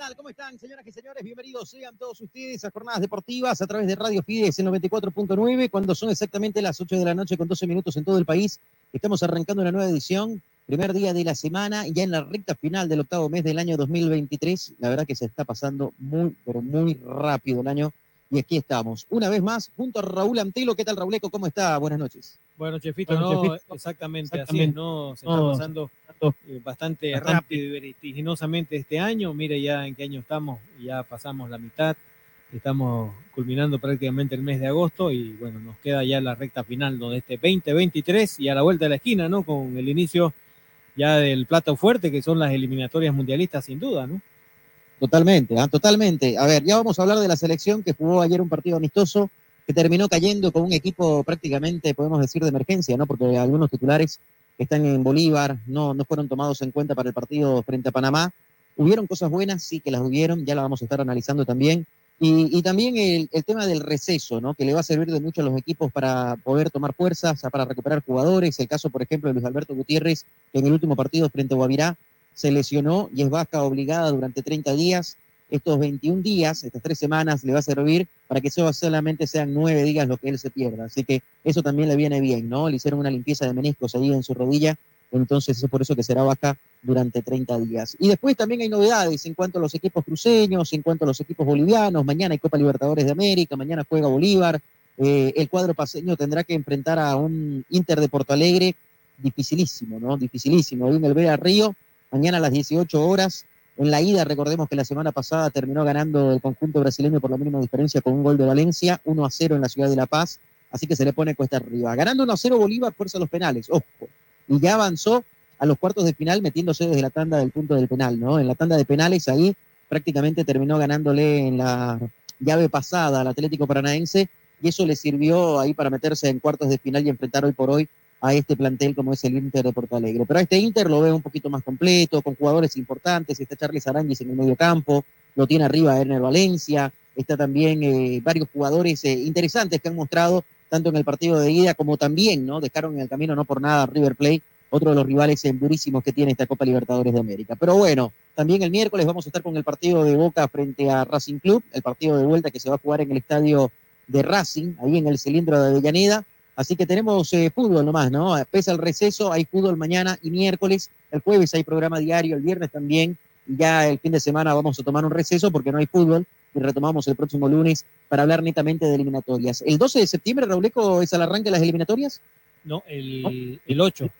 Hola, ¿qué tal? ¿Cómo están, señoras y señores? Bienvenidos sean todos ustedes a Jornadas Deportivas a través de Radio Fides en 94.9, cuando son exactamente las 8 de la noche con 12 minutos en todo el país. Estamos arrancando una nueva edición, primer día de la semana, ya en la recta final del octavo mes del año 2023. La verdad que se está pasando muy, pero muy rápido el año. Y aquí estamos, una vez más, junto a Raúl Antelo. ¿Qué tal, Rauleco? ¿Cómo está? Buenas noches. Bueno, Chefito, no, exactamente, así es, ¿no? Se está pasando eh, bastante, rápido y vertiginosamente este año. Mire ya en qué año estamos, ya pasamos la mitad, estamos culminando prácticamente el mes de agosto y bueno, nos queda ya la recta final de este 2023 y a la vuelta de la esquina, ¿no? Con el inicio ya del plato fuerte que son las eliminatorias mundialistas sin duda, ¿no? Totalmente, ¿ah? totalmente. A ver, ya vamos a hablar de la selección que jugó ayer un partido amistoso que terminó cayendo con un equipo prácticamente, podemos decir, de emergencia, ¿no? Porque algunos titulares que están en Bolívar no, no fueron tomados en cuenta para el partido frente a Panamá. Hubieron cosas buenas, sí que las hubieron, ya las vamos a estar analizando también. Y, y también el, el, tema del receso, ¿no? Que le va a servir de mucho a los equipos para poder tomar fuerzas, para recuperar jugadores. El caso, por ejemplo, de Luis Alberto Gutiérrez, que en el último partido frente a Guavirá se lesionó y es baja obligada durante 30 días estos 21 días, estas tres semanas, le va a servir para que solamente sean nueve días lo que él se pierda. Así que eso también le viene bien, ¿no? Le hicieron una limpieza de meniscos ahí en su rodilla, entonces es por eso que será baja durante 30 días. Y después también hay novedades en cuanto a los equipos cruceños, en cuanto a los equipos bolivianos. Mañana hay Copa Libertadores de América, mañana juega Bolívar. Eh, el cuadro paseño tendrá que enfrentar a un Inter de Porto Alegre dificilísimo, ¿no? Dificilísimo. Ahí en Río, mañana a las 18 horas en la ida, recordemos que la semana pasada terminó ganando el conjunto brasileño por la mínima diferencia con un gol de Valencia, 1 a 0 en la ciudad de La Paz, así que se le pone cuesta arriba. Ganando 1 a 0 Bolívar, fuerza los penales, ojo. Y ya avanzó a los cuartos de final metiéndose desde la tanda del punto del penal, ¿no? En la tanda de penales ahí prácticamente terminó ganándole en la llave pasada al Atlético Paranaense y eso le sirvió ahí para meterse en cuartos de final y enfrentar hoy por hoy a este plantel como es el Inter de Porto Alegre. Pero a este Inter lo veo un poquito más completo, con jugadores importantes, está Charles Aranguis en el medio campo, lo tiene arriba Erner Valencia, está también eh, varios jugadores eh, interesantes que han mostrado tanto en el partido de ida como también, ¿no? Dejaron en el camino no por nada River Plate, otro de los rivales durísimos que tiene esta Copa Libertadores de América. Pero bueno, también el miércoles vamos a estar con el partido de Boca frente a Racing Club, el partido de vuelta que se va a jugar en el estadio de Racing, ahí en el cilindro de Avellaneda. Así que tenemos eh, fútbol nomás, ¿no? Pese al receso, hay fútbol mañana y miércoles. El jueves hay programa diario, el viernes también. Y ya el fin de semana vamos a tomar un receso porque no hay fútbol. Y retomamos el próximo lunes para hablar netamente de eliminatorias. ¿El 12 de septiembre, Rauleco, es al arranque de las eliminatorias? No, el, el 8.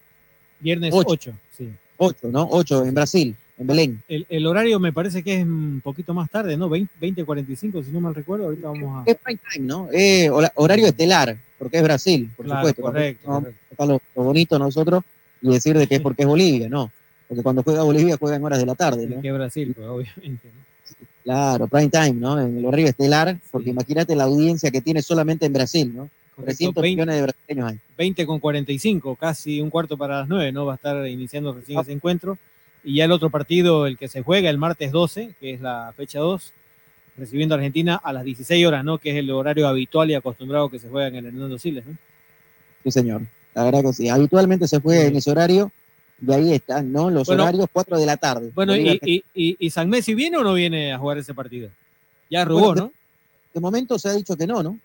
Viernes 8. 8, sí. 8, ¿no? 8 en Brasil, en Belén. El, el, horario me parece que es un poquito más tarde, ¿no? 20.45, si no mal recuerdo. Ahorita vamos a. Es prime time, ¿no? Eh, horario estelar porque es Brasil, por claro, supuesto. Correcto, ¿no? correcto. Lo, lo, bonito nosotros y decir de que es porque es Bolivia, no. Porque cuando juega Bolivia juega en horas de la tarde, ¿no? Que Brasil, pues, obviamente. ¿no? Claro, prime time, ¿no? En el horario estelar, porque sí. imagínate la audiencia que tiene solamente en Brasil, ¿no? 300 20, millones de brasileños hay. 20 con 45, casi un cuarto para las 9, ¿no? Va a estar iniciando recién ah. ese encuentro. Y ya el otro partido, el que se juega el martes 12, que es la fecha 2, recibiendo a Argentina a las 16 horas, ¿no? Que es el horario habitual y acostumbrado que se juega en el Hernando Siles, ¿no? Sí, señor. La verdad que sí. Habitualmente se juega sí. en ese horario y ahí están, ¿no? Los bueno, horarios 4 de la tarde. Bueno, y, y, y, y, San Messi viene o no viene a jugar ese partido? Ya bueno, de, ¿no? De momento se ha dicho que no, ¿no?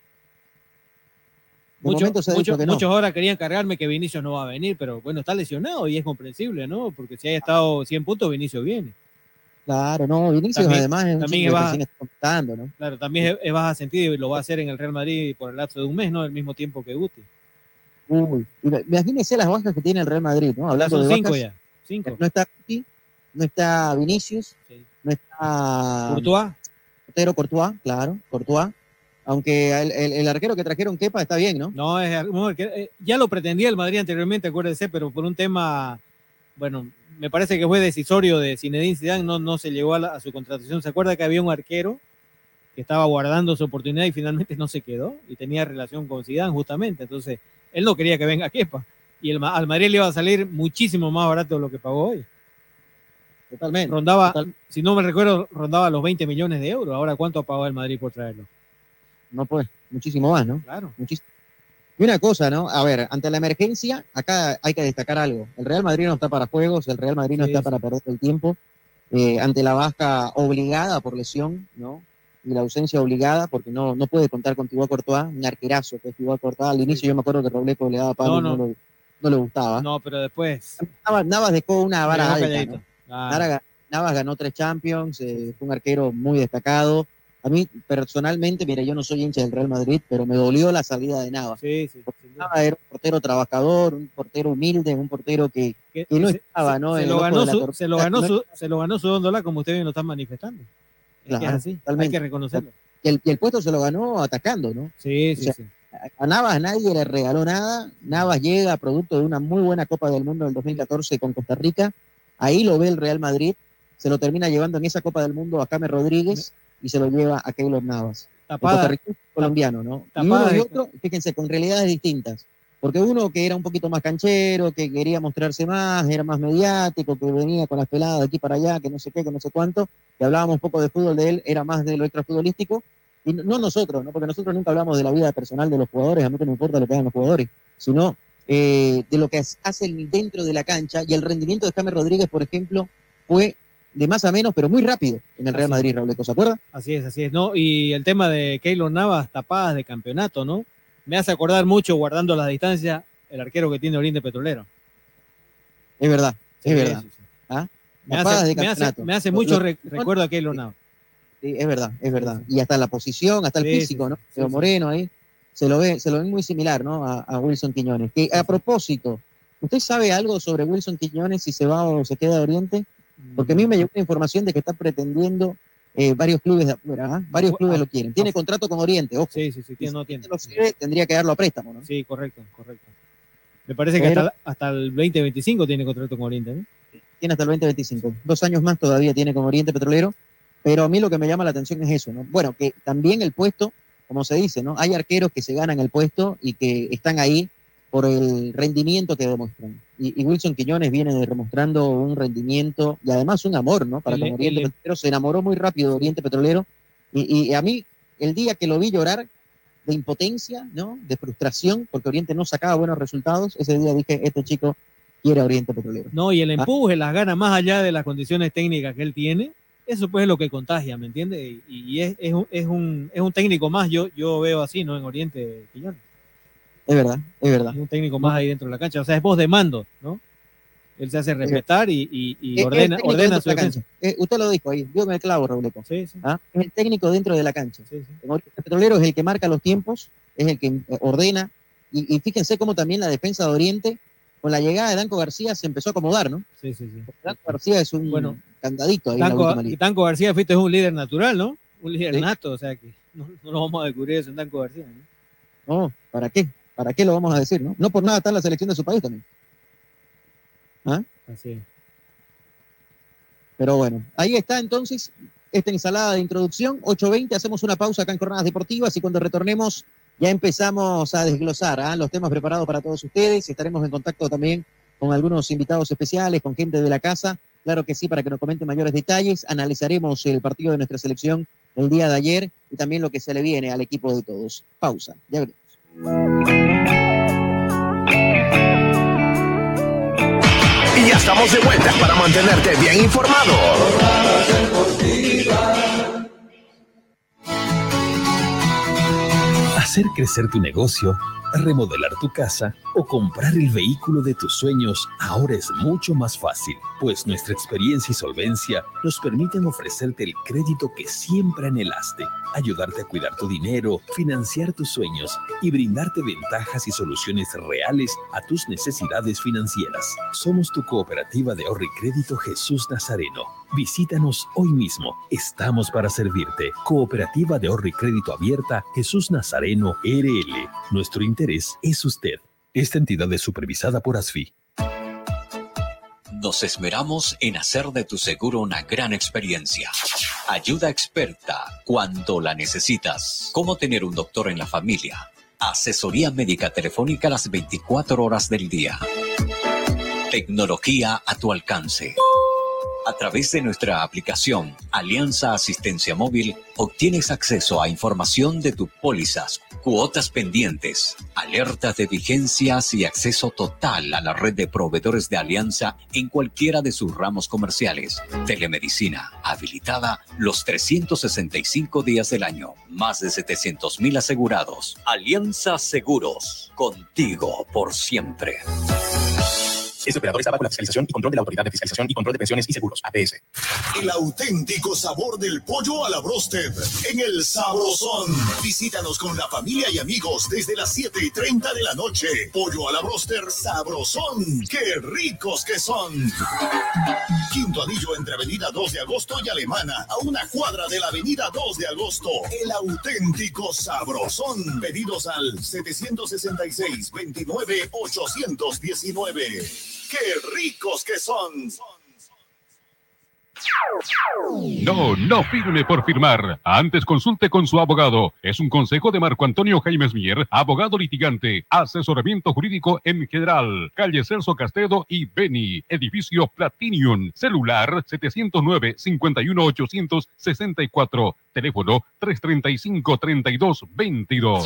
Mucho, mucho, que no. Muchos ahora querían cargarme que Vinicio no va a venir, pero bueno, está lesionado y es comprensible, ¿no? Porque si haya estado 100 puntos, Vinicio viene. Claro, no, Vinicius también, además es un también va, que contando, ¿no? Claro, también es, es baja sentido y lo va a hacer en el Real Madrid por el lapso de un mes, ¿no? El mismo tiempo que Guti. Uy, imagínese las bajas que tiene el Real Madrid, ¿no? Hablando Son de cinco bajas, ya, cinco. No está Guti, no está Vinicius, sí. no está... Courtois. Portero Courtois, claro, Courtois. Aunque el, el, el, arquero que trajeron Kepa está bien, ¿no? No, es, eh, ya lo pretendía el Madrid anteriormente, acuérdense, pero por un tema, bueno, me parece que fue decisorio de Zinedine Zidane, no, no se llegó a, la, a, su contratación. ¿Se acuerda que había un arquero que estaba guardando su oportunidad y finalmente no se quedó? Y tenía relación con Zidane justamente. Entonces, él no quería que venga Kepa. Y el, al Madrid le iba a salir muchísimo más barato de lo que pagó hoy. Totalmente. Rondaba, total. si no me recuerdo, rondaba los 20 millones de euros. Ahora, ¿cuánto ha pagado el Madrid por traerlo? No, pues, muchísimo más, ¿no? Claro. Muchísimo. Y una cosa, ¿no? A ver, ante la emergencia, acá hay que destacar algo. El Real Madrid no está para juegos, el Real Madrid no sí, está sí. para perder el tiempo. eh, ante la baja obligada por lesión, ¿no? Y la ausencia obligada, porque no, no puede contar con Tibó Courtois, un arquerazo que es Tibó Courtois. Al inicio yo me acuerdo que Robleco le daba palo no, no. no, le gustaba. No, pero después. Navas, dejó una vara alta, Navas ganó tres Champions, eh, fue un arquero muy destacado. A mí personalmente, mira, yo no soy hincha del Real Madrid, pero me dolió la salida de Navas. Sí, sí. Navas era un portero trabajador, un portero humilde, un portero que, no estaba, ¿no? Se, lo ganó, su, se, lo ganó su, se lo ganó su dólar como ustedes lo están manifestando. Claro, es así, hay que reconocerlo. Y el, el, puesto se lo ganó atacando, ¿no? Sí, sí, sí. A Navas nadie le regaló nada. Navas llega producto de una muy buena Copa del Mundo del 2014 con Costa Rica. Ahí lo ve el Real Madrid se lo termina llevando en esa Copa del Mundo a James Rodríguez y se lo lleva a Keylor Navas. Tapada, colombiano, ¿no? y uno y otro, fíjense, con realidades distintas. Porque uno que era un poquito más canchero, que quería mostrarse más, era más mediático, que venía con las peladas de aquí para allá, que no sé qué, que no sé cuánto, que hablábamos poco de fútbol de él, era más de lo extrafutbolístico. Y no nosotros, ¿no? porque nosotros nunca hablamos de la vida personal de los jugadores, a mí no me importa lo que hagan los jugadores, sino eh, de lo que hacen dentro de la cancha. Y el rendimiento de James Rodríguez, por ejemplo, fue de más a menos, pero muy rápido en el Real Madrid, Raúl, ¿se acuerda? Así es, así es, ¿no? Y el tema de Keylor Navas, tapadas de campeonato, ¿no? Me hace acordar mucho, guardando la distancia, el arquero que tiene Oriente Petrolero. Es verdad, es verdad. ¿Ah? Me, hace, mucho recuerdo a Keylor Navas. Sí, es verdad, es verdad. Y hasta la posición, hasta el físico, ¿no? Pero Moreno ahí, se lo ve, se lo ve muy similar, ¿no? A, a Wilson Quiñones. Que a propósito, ¿usted sabe algo sobre Wilson Quiñones si se va o se queda de Oriente? Porque a mí me llegó la información de que está pretendiendo eh, varios clubes de afuera, ¿ah? varios ah, clubes lo quieren. Tiene contrato con Oriente, ojo. Sí, sí, sí, tiene, no tiene. tendría que darlo a préstamo, ¿no? Sí, correcto, correcto. Me parece que hasta, el 2025 tiene contrato con Oriente, ¿no? Tiene hasta el 2025. Dos años más todavía tiene con Oriente Petrolero. Pero a mí lo que me llama la atención es eso, ¿no? Bueno, que también el puesto, como se dice, ¿no? Hay arqueros que se ganan el puesto y que están ahí por el rendimiento que demuestran. Y, Wilson Quiñones viene demostrando un rendimiento y además un amor, ¿no? Para con Oriente Petrolero. Se enamoró muy rápido de Oriente Petrolero. Y, a mí, el día que lo vi llorar de impotencia, ¿no? De frustración, porque Oriente no sacaba buenos resultados, ese día dije, este chico quiere Oriente Petrolero. No, y el ah. empuje, las ganas más allá de las condiciones técnicas que él tiene, eso pues es lo que contagia, ¿me entiendes? Y, es, es, un, es, un, es un técnico más, yo, yo veo así, ¿no? En Oriente Quiñones. Es verdad, es verdad. un técnico más ahí dentro de la cancha. O sea, es voz de mando, ¿no? Él se hace respetar y, ordena, ordena su cancha. Eh, usted lo dijo ahí, yo me clavo, Rauleco. Sí, sí. ¿Ah? Es el técnico dentro de la cancha. Sí, el petrolero es el que marca los tiempos, es el que eh, ordena. Y, fíjense cómo también la defensa de Oriente, con la llegada de Danco García, se empezó a acomodar, ¿no? Sí, sí, sí. Danco García es un bueno, candadito ahí. Danco, y Danco García, fuiste, es un líder natural, ¿no? Un líder nato, o sea que no, no, lo vamos a descubrir eso en Danco García. ¿no? no, ¿para qué? ¿Para qué lo vamos a decir? No, no por nada está en la selección de su país también. ¿Ah? Así Pero bueno, ahí está entonces esta ensalada de introducción. 8.20, hacemos una pausa acá en Jornadas Deportivas y cuando retornemos ya empezamos a desglosar ¿ah? los temas preparados para todos ustedes. Estaremos en contacto también con algunos invitados especiales, con gente de la casa. Claro que sí, para que nos comenten mayores detalles. Analizaremos el partido de nuestra selección el día de ayer y también lo que se le viene al equipo de todos. Pausa, ya veremos. Y ya estamos de vuelta para mantenerte bien informado. Hacer crecer tu negocio remodelar tu casa o comprar el vehículo de tus sueños ahora es mucho más fácil, pues nuestra experiencia y solvencia nos permiten ofrecerte el crédito que siempre anhelaste, ayudarte a cuidar tu dinero, financiar tus sueños y brindarte ventajas y soluciones reales a tus necesidades financieras. Somos tu cooperativa de ahorro y crédito Jesús Nazareno. Visítanos hoy mismo. Estamos para servirte. Cooperativa de ahorro y crédito abierta Jesús Nazareno RL. Nuestro interés es usted. Esta entidad es supervisada por ASFI. Nos esmeramos en hacer de tu seguro una gran experiencia. Ayuda experta cuando la necesitas. Cómo tener un doctor en la familia. Asesoría médica telefónica las 24 horas del día. Tecnología a tu alcance A través de nuestra aplicación Alianza Asistencia Móvil obtienes acceso a información de tus pólizas, cuotas pendientes, alertas de vigencias y acceso total a la red de proveedores de Alianza en cualquiera de sus ramos comerciales. Telemedicina habilitada los 365 días del año. Más de 700 mil asegurados. Alianza Seguros. Contigo por siempre. Este operador está bajo la fiscalización y control de la Autoridad de Fiscalización y Control de Pensiones y Seguros, APS. El auténtico sabor del pollo a la brosted en el Sabrosón. Visítanos con la familia y amigos desde las 7 y 30 de la noche. Pollo a la broster Sabrosón. ¡Qué ricos que son! Quinto Anillo entre Avenida 2 de Agosto y Alemana, a una cuadra de la Avenida 2 de Agosto. El auténtico Sabrosón. Pedidos al 766 29 819. ¡Qué ricos que son! No, no firme por firmar. Antes consulte con su abogado. Es un consejo de Marco Antonio Jaime Mier, abogado litigante, asesoramiento jurídico en general. Calle Celso Castedo y Beni, edificio Platinium, celular 709 51 864, teléfono 335 32 22.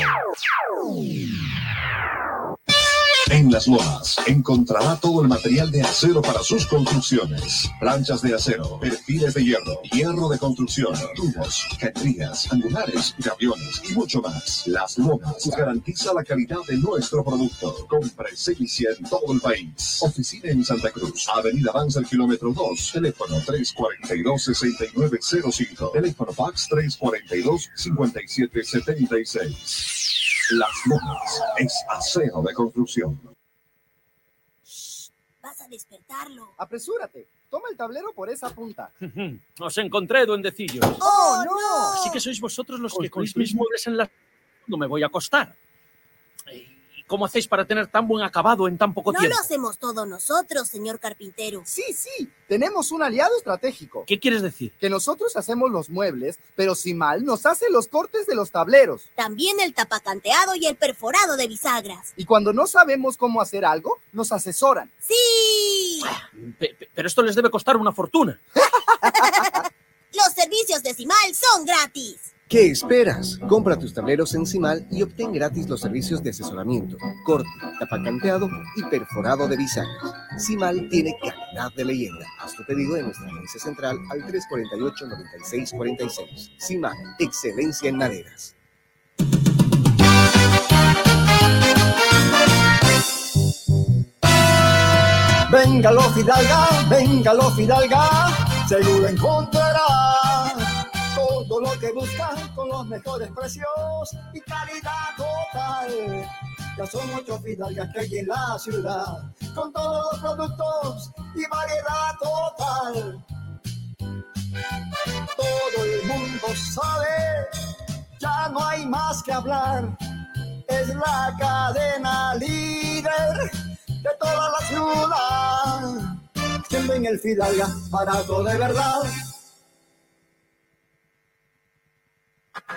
En Las Lomas encontrará todo el material de acero para sus construcciones. Planchas de acero, perfiles de hierro, hierro de construcción, tubos, cañerías, angulares, gaviones y mucho más. Las Lomas garantiza la calidad de nuestro producto. Compre Celicia en todo el país. Oficina en Santa Cruz, Avenida Avanza el kilómetro 2, teléfono 342-6905, teléfono fax 342-5776. Las Lomas es acero de construcción. Vas a despertarlo. Apresúrate. Toma el tablero por esa punta. Os encontré, duendecillos. ¡Oh, no! Así que sois vosotros los que conéis mis muebles en la... No me voy a acostar. ¿Cómo hacéis para tener tan buen acabado en tan poco no tiempo? No lo hacemos todos nosotros, señor carpintero. Sí, sí, tenemos un aliado estratégico. ¿Qué quieres decir? Que nosotros hacemos los muebles, pero si mal nos hace los cortes de los tableros. También el tapacanteado y el perforado de bisagras. Y cuando no sabemos cómo hacer algo, nos asesoran. ¡Sí! Pero esto les debe costar una fortuna. los servicios de Simal son gratis. ¿Qué esperas? Compra tus tableros en CIMAL y obtén gratis los servicios de asesoramiento, corte, tapacanteado y perforado de bisagras. CIMAL tiene calidad de leyenda. Haz tu pedido en nuestra agencia central al 348-9646. CIMAL, excelencia en maderas. Venga lo Fidalga, venga lo Fidalga, seguro encontrará lo que buscan con los mejores precios y calidad total. Ya son ocho fidalgas que hay en la ciudad, con todos los productos y variedad total. Todo el mundo sabe, ya no hay más que hablar. Es la cadena líder de toda la ciudad. Siempre en el Fidalga, barato de verdad.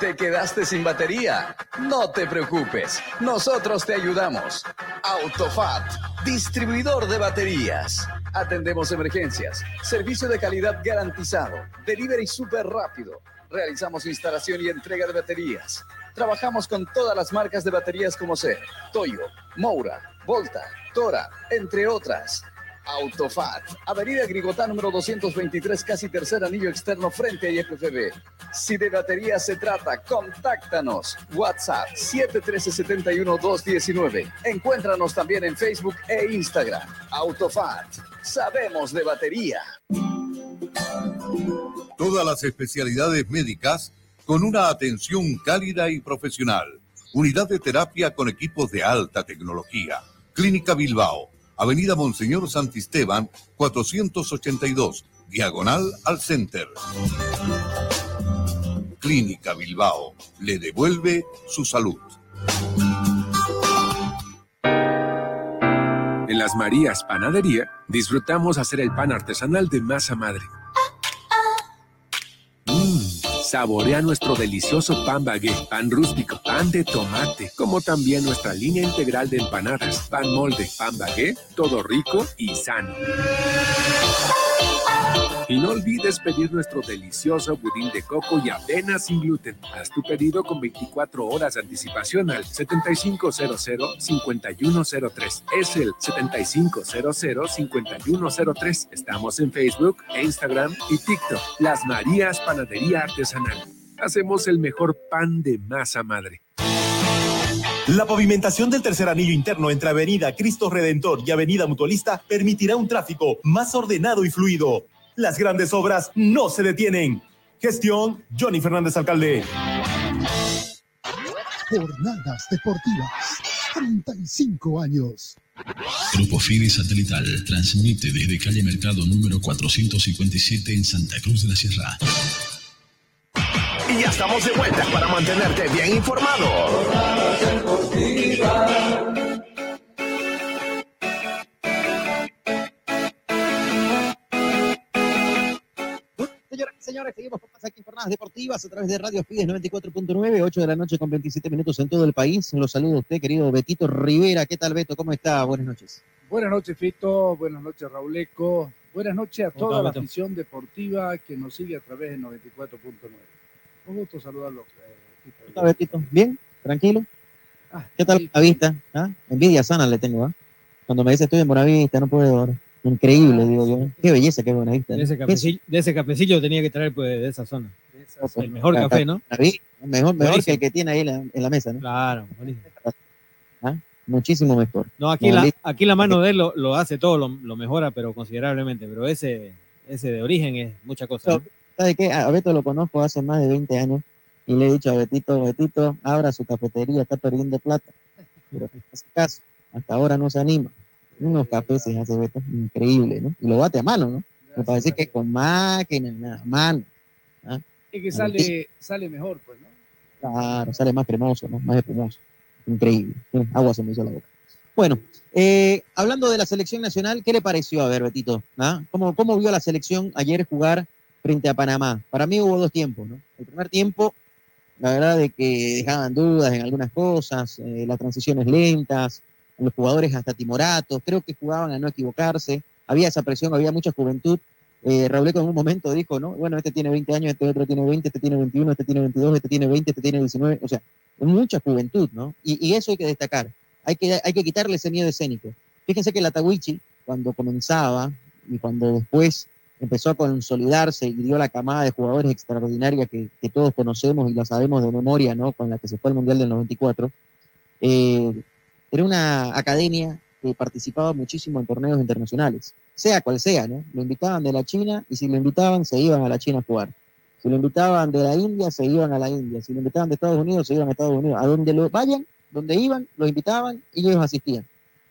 ¿Te quedaste sin batería? No te preocupes, nosotros te ayudamos. Autofat, distribuidor de baterías. Atendemos emergencias, servicio de calidad garantizado, delivery súper rápido. Realizamos instalación y entrega de baterías. Trabajamos con todas las marcas de baterías como ser Toyo, Moura, Volta, Tora, entre otras. Autofat, Avenida Grigotá número 223, casi tercer anillo externo frente a IFFB. Si de batería se trata, contáctanos. WhatsApp 713-71-219. Encuéntranos también en Facebook e Instagram. Autofat, sabemos de batería. Todas las especialidades médicas con una atención cálida y profesional. Unidad de terapia con equipos de alta tecnología. Clínica Bilbao Avenida Monseñor Santisteban, 482, diagonal al Center. Clínica Bilbao le devuelve su salud. En las Marías Panadería disfrutamos hacer el pan artesanal de masa madre Saborea nuestro delicioso pan bagué, pan rústico, pan de tomate, como también nuestra línea integral de empanadas, pan molde, pan bagué, todo rico y sano. Y no olvides pedir nuestro delicioso budín de coco y avena sin gluten. Haz tu pedido con 24 horas de anticipación al 7500-5103. Es el 7500-5103. Estamos en Facebook, Instagram y TikTok. Las Marías Panadería Artesanal. Hacemos el mejor pan de masa madre. La pavimentación del tercer anillo interno entre Avenida Cristo Redentor y Avenida Mutualista permitirá un tráfico más ordenado y fluido. Las grandes obras no se detienen. Gestión Johnny Fernández Alcalde. Jornadas deportivas. 35 años. Grupo Fide Satelital transmite desde calle Mercado número 457 en Santa Cruz de la Sierra. Y ya estamos de vuelta para mantenerte bien informado. Señores, seguimos con más aquí en Jornadas Deportivas a través de Radio Fides 94.9, 8 de la noche con 27 minutos en todo el país. Los saludo a usted, querido Betito Rivera. ¿Qué tal, Beto? ¿Cómo está? Buenas noches. Buenas noches, Fito. Buenas noches, Rauleco. Buenas noches a ¿Cómo toda la afición deportiva que nos sigue a través de 94.9. Un gusto saludarlos. eh, Fito. ¿Cómo está, Betito? ¿Bien? ¿Tranquilo? Ah, ¿Qué tal la vista? ¿Ah? Envidia sana le tengo, ¿ah? Cuando me dice estoy en Buenavista, no puedo ahora. Increíble, digo yo. Qué belleza. De ese, ¿Qué es? cafecillo, de ese cafecillo tenía que traer pues, de esa zona. El mejor café, ¿no? Mejor, mejor que el que tiene ahí en la, en la mesa, ¿no? Claro, buenísimo. ¿Ah? Muchísimo mejor. No, aquí la, aquí la mano de él lo, lo hace todo, lo, lo mejora, pero considerablemente. Pero ese, ese de origen es mucha cosa. ¿no? ¿Sabe qué? A Beto lo conozco hace más de 20 años y le he dicho a Betito, Betito, abra su cafetería, está perdiendo plata. Pero no hace caso, hasta ahora no se anima. Unos cafés se hace Beto, increíble, ¿no? Y lo bate a mano, ¿no? Me parece que con máquina, nada, mano. ¿ah? Es que sale, sale mejor, pues, ¿no? Claro, sale más cremoso, ¿no? Más espumoso. Increíble. Agua se me hizo la boca. Bueno, eh, hablando de la selección nacional, ¿qué le pareció a ver, Betito? ¿Ah? ¿Cómo, ¿Cómo vio la selección ayer jugar frente a Panamá? Para mí hubo dos tiempos, ¿no? El primer tiempo, la verdad de que dejaban dudas en algunas cosas, eh, las transiciones lentas, los jugadores hasta timoratos, creo que jugaban a no equivocarse, había esa presión, había mucha juventud. Eh, Raúl en un momento dijo, ¿no? Bueno, este tiene 20 años, este otro tiene 20, este tiene 21, este tiene 22, este tiene 20, este tiene 19, o sea, mucha juventud, ¿no? Y, eso hay que destacar, hay que, hay que quitarle ese miedo escénico. Fíjense que la Tawichi, cuando comenzaba y cuando después empezó a consolidarse y dio la camada de jugadores extraordinarias que, que todos conocemos y la sabemos de memoria, ¿no? Con la que se fue al Mundial del 94, eh, era una academia que participaba muchísimo en torneos internacionales, sea cual sea, ¿no? Lo invitaban de la China y si lo invitaban se iban a la China a jugar. Si lo invitaban de la India, se iban a la India. Si lo invitaban de Estados Unidos, se iban a Estados Unidos. A donde lo vayan, donde iban, los invitaban y ellos asistían.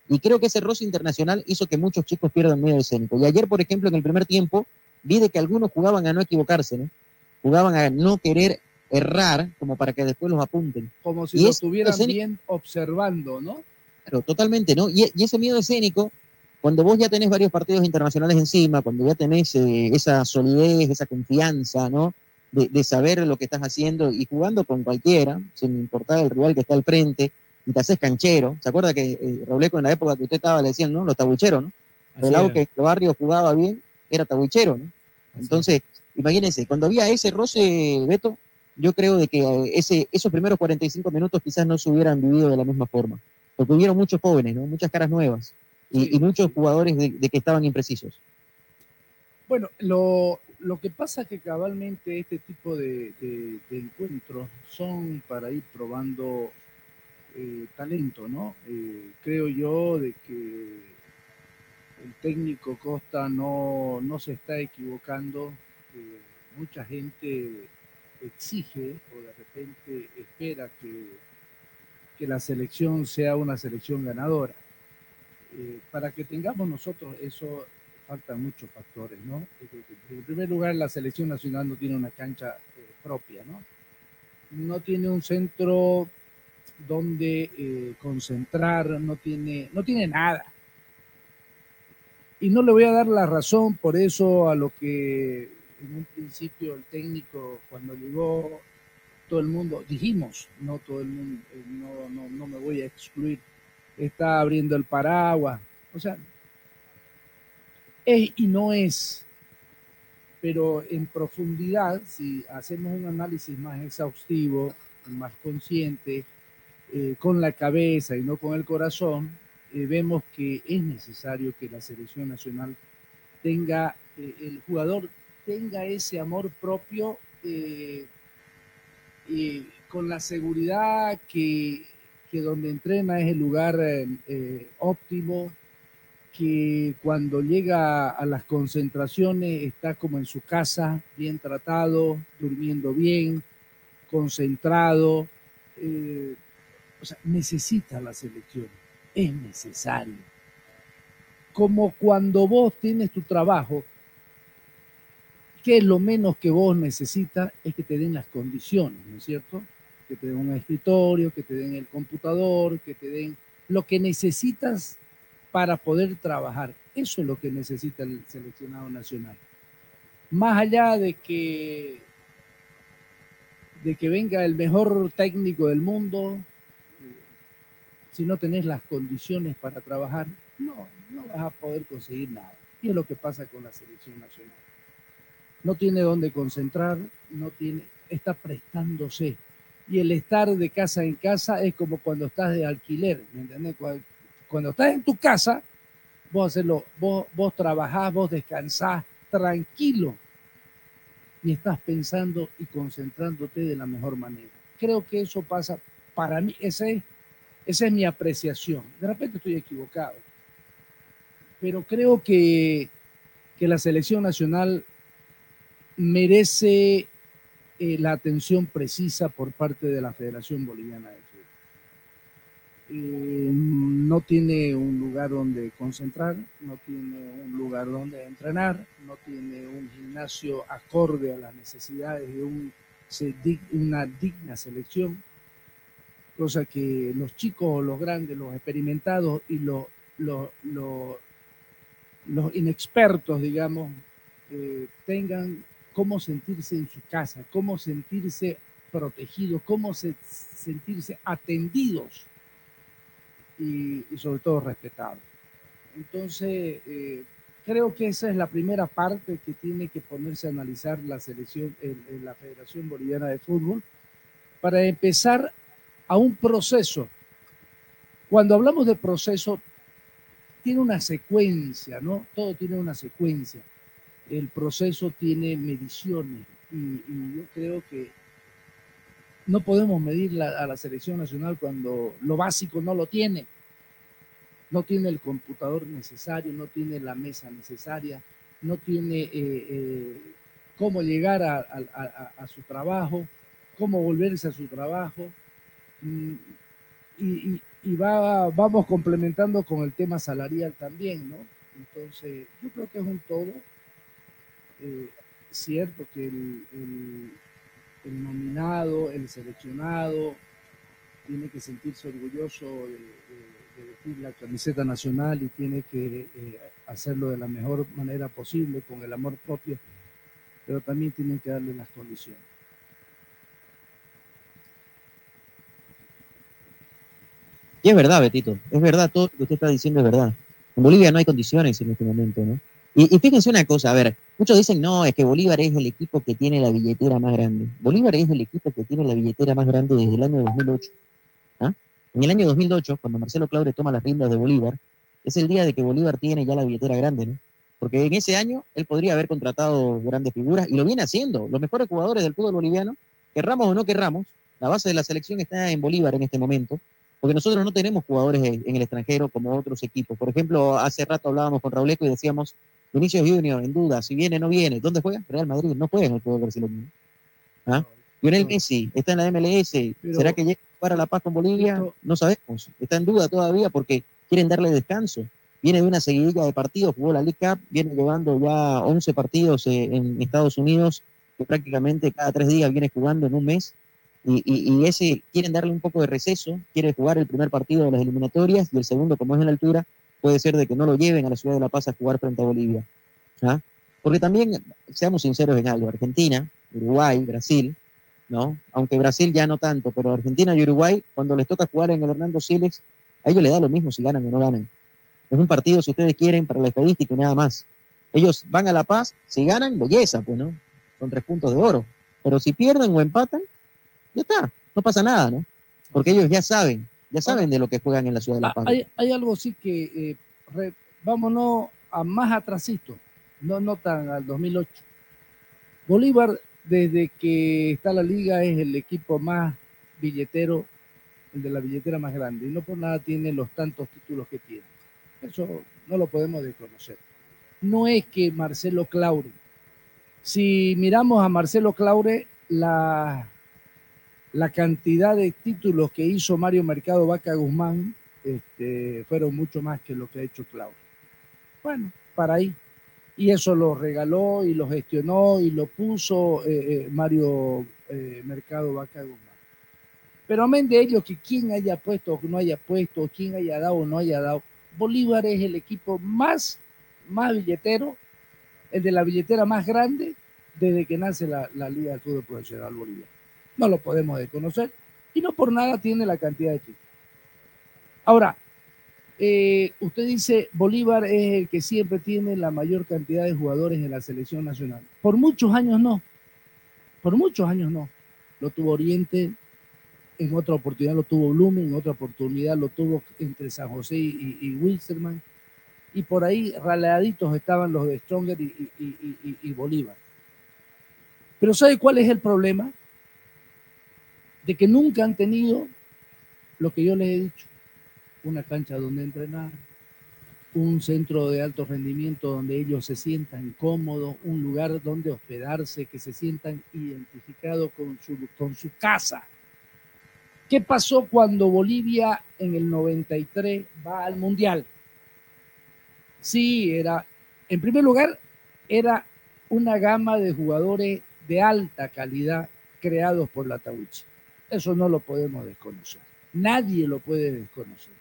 Y creo que ese roce internacional hizo que muchos chicos pierdan miedo escénico. Y ayer, por ejemplo, en el primer tiempo, vi de que algunos jugaban a no equivocarse, ¿no? Jugaban a no querer errar como para que después los apunten. Como si Y lo ese estuvieran bien observando, ¿no? Claro, totalmente, ¿no? Y, y ese miedo escénico, cuando vos ya tenés varios partidos internacionales encima, cuando ya tenés eh, esa solidez, esa confianza, ¿no? De, de saber lo que estás haciendo y jugando con cualquiera, sin importar el rival que está al frente, y te haces canchero. ¿Se acuerda que eh, Robleco en la época que usted estaba le decían, ¿no? Los tabucheros, ¿no? Así El lado que el barrio jugaba bien era tabuchero, ¿no? Entonces, imagínense, cuando había ese roce, Beto, yo creo de que eh, ese, esos primeros 45 minutos quizás no se hubieran vivido de la misma forma. Porque hubieron muchos jóvenes, ¿no? Muchas caras nuevas y, y muchos jugadores de, de que estaban imprecisos. Bueno, lo, lo que pasa es que cabalmente este tipo de, de- de encuentros son para ir probando eh, talento, ¿no? Eh, creo yo de que el técnico Costa no, no se está equivocando. eh, mucha gente exige o de repente espera que, que la selección sea una selección ganadora. Eh, para que tengamos nosotros eso, faltan muchos factores, ¿no? Eh, En primer lugar, la selección nacional no tiene una cancha eh, propia, ¿no? No tiene un centro donde eh, concentrar, no tiene, no tiene nada. Y no le voy a dar la razón por eso a lo que en un principio el técnico, cuando llegó, todo el mundo, dijimos, no todo el mundo, eh, no, no, no me voy a excluir, está abriendo el paraguas. O sea, es y no es. pero en profundidad, si hacemos un análisis más exhaustivo, más consciente, eh, con la cabeza y no con el corazón, eh, vemos que es necesario que la selección nacional tenga, el jugador tenga ese amor propio con la seguridad que, que, donde entrena es el lugar óptimo, que cuando llega a las concentraciones está como en su casa, bien tratado, durmiendo bien, concentrado. Eh, o sea, necesita la selección, es necesario. Como cuando vos tienes tu trabajo, que lo menos que vos necesitas? Es que te den las condiciones, ¿no es cierto? Que te den un escritorio, que te den el computador, que te den lo que necesitas para poder trabajar. Eso es lo que necesita el seleccionado nacional. Más allá de que, de que venga el mejor técnico del mundo, si no tenés las condiciones para trabajar, no, no vas a poder conseguir nada. Y es lo que pasa con la selección nacional. No tiene dónde concentrar, no tiene, está prestándose. Y el estar de casa en casa es como cuando estás de alquiler, ¿me? Cuando estás en tu casa, vos, hacerlo, vos, vos trabajás, vos descansás tranquilo y estás pensando y concentrándote de la mejor manera. Creo que eso pasa para mí, esa es, esa es mi apreciación. De repente estoy equivocado, pero creo que, que la selección nacional merece eh, la atención precisa por parte de la Federación Boliviana de eh, no tiene un lugar donde concentrar, no tiene un lugar donde entrenar, no tiene un gimnasio acorde a las necesidades de un, una digna selección, cosa que los chicos, los grandes, los experimentados y los, inexpertos, digamos, eh, tengan cómo sentirse en su casa, cómo sentirse protegidos, cómo sentirse atendidos y, sobre todo respetado. Entonces, eh, creo que esa es la primera parte que tiene que ponerse a analizar la selección, en, la Federación Boliviana de Fútbol, para empezar a un proceso. Cuando hablamos de proceso, tiene una secuencia, ¿no? Todo tiene una secuencia. El proceso tiene mediciones y, y yo creo que no podemos medir a la selección nacional cuando lo básico no lo tiene. No tiene el computador necesario, no tiene la mesa necesaria, no tiene eh, eh, cómo llegar a, su trabajo, cómo volverse a su trabajo. Mm, y, va, vamos complementando con el tema salarial también, ¿no? Entonces, yo creo que es un todo. Eh, cierto que el el nominado, el seleccionado, tiene que sentirse orgulloso de, vestir la camiseta nacional y tiene que eh, hacerlo de la mejor manera posible, con el amor propio, pero también tiene que darle las condiciones. Y es verdad, Betito, es verdad, todo lo que usted está diciendo es verdad. En Bolivia no hay condiciones en este momento, ¿no? Y, fíjense una cosa, a ver, muchos dicen, no, es que Bolívar es el equipo que tiene la billetera más grande. Bolívar es el equipo que tiene la billetera más grande desde el año 2008. ¿ah? En el año 2008, cuando Marcelo Claure toma las riendas de Bolívar, es el día de que Bolívar tiene ya la billetera grande, ¿no? Porque en ese año él podría haber contratado grandes figuras y lo viene haciendo. Los mejores jugadores del fútbol boliviano, querramos o no querramos, la base de la selección está en Bolívar en este momento, porque nosotros no tenemos jugadores en el extranjero como otros equipos. Por ejemplo, hace rato hablábamos con Rauleco y decíamos, Vinicius Junior, en duda, si viene no viene. ¿Dónde juega? Real Madrid, no juega en el fútbol brasileño. ¿Ah? Lionel Messi está en la MLS. ¿Será que llega para La Paz con Bolivia? No sabemos. Está en duda todavía porque quieren darle descanso. Viene de una seguidilla de partidos, jugó la League Cup, viene llevando ya 11 partidos eh, en Estados Unidos, que prácticamente cada tres días viene jugando en un mes. Y, y, ese quieren darle un poco de receso, quiere jugar el primer partido de las eliminatorias y el segundo, como es en la altura, puede ser de que no lo lleven a la ciudad de La Paz a jugar frente a Bolivia. ¿ah? Porque también, seamos sinceros en algo, Argentina, Uruguay, Brasil, ¿no? Aunque Brasil ya no tanto, pero Argentina y Uruguay, cuando les toca jugar en el Hernando Silex, a ellos les da lo mismo si ganan o no ganan. Es un partido, si ustedes quieren, para la estadística y nada más. Ellos van a La Paz, si ganan, belleza, pues, ¿no? Son tres puntos de oro. Pero si pierden o empatan, ya está, no pasa nada, ¿no? Porque ellos ya saben, ya saben de lo que juegan en la ciudad de La Ah, Paz. Hay, hay algo sí que, eh, re- vámonos a más atrasito, no, no tan al 2008. Bolívar, desde que está la liga, es el equipo más billetero, el de la billetera más grande, y no por nada tiene los tantos títulos que tiene. Eso no lo podemos desconocer. No es que Marcelo Claure, si miramos a Marcelo Claure, la, la cantidad de títulos que hizo Mario Mercado Vaca Guzmán este, fueron mucho más que lo que ha hecho Claudio. Bueno, para ahí. Y eso lo regaló y lo gestionó y lo puso eh, eh, Mario eh, Mercado Vaca Guzmán. Pero amén de ello, que quien haya puesto o no haya puesto, quien haya dado o no haya dado, Bolívar es el equipo más, más billetero, el de la billetera más grande desde que nace la, la Liga de Fútbol Profesional Boliviano. No lo podemos desconocer y no por nada tiene la cantidad de títulos. Ahora, eh, usted dice Bolívar es el que siempre tiene la mayor cantidad de jugadores en la selección nacional. Por muchos años no. Por muchos años no. Lo tuvo Oriente, en otra oportunidad lo tuvo Blumen, en otra oportunidad lo tuvo entre San José y, y, y Wilstermann. Y por ahí raleaditos estaban los de Stronger y- y Bolívar. Pero ¿sabe cuál es el problema? De que nunca han tenido lo que yo les he dicho una cancha donde entrenar, un centro de alto rendimiento donde ellos se sientan cómodos, un lugar donde hospedarse, que se sientan identificados con su, con su casa. ¿Qué pasó cuando Bolivia en el 93 va al Mundial? Sí, era, en primer lugar, era una gama de jugadores de alta calidad creados por la Tawichi. Eso no lo podemos desconocer. Nadie lo puede desconocer.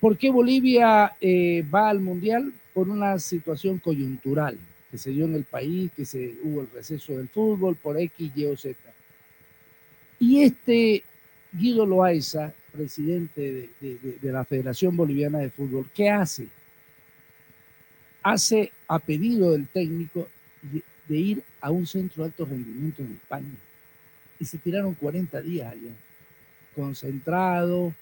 ¿Por qué Bolivia eh, va al Mundial? Por una situación coyuntural que se dio en el país, que se hubo el receso del fútbol por X, Y o Z. Y este Guido Loaiza, presidente de, la Federación Boliviana de Fútbol, ¿qué hace? Hace a pedido del técnico de ir a un centro de alto rendimiento en España. Y se tiraron 40 días allá, concentrado,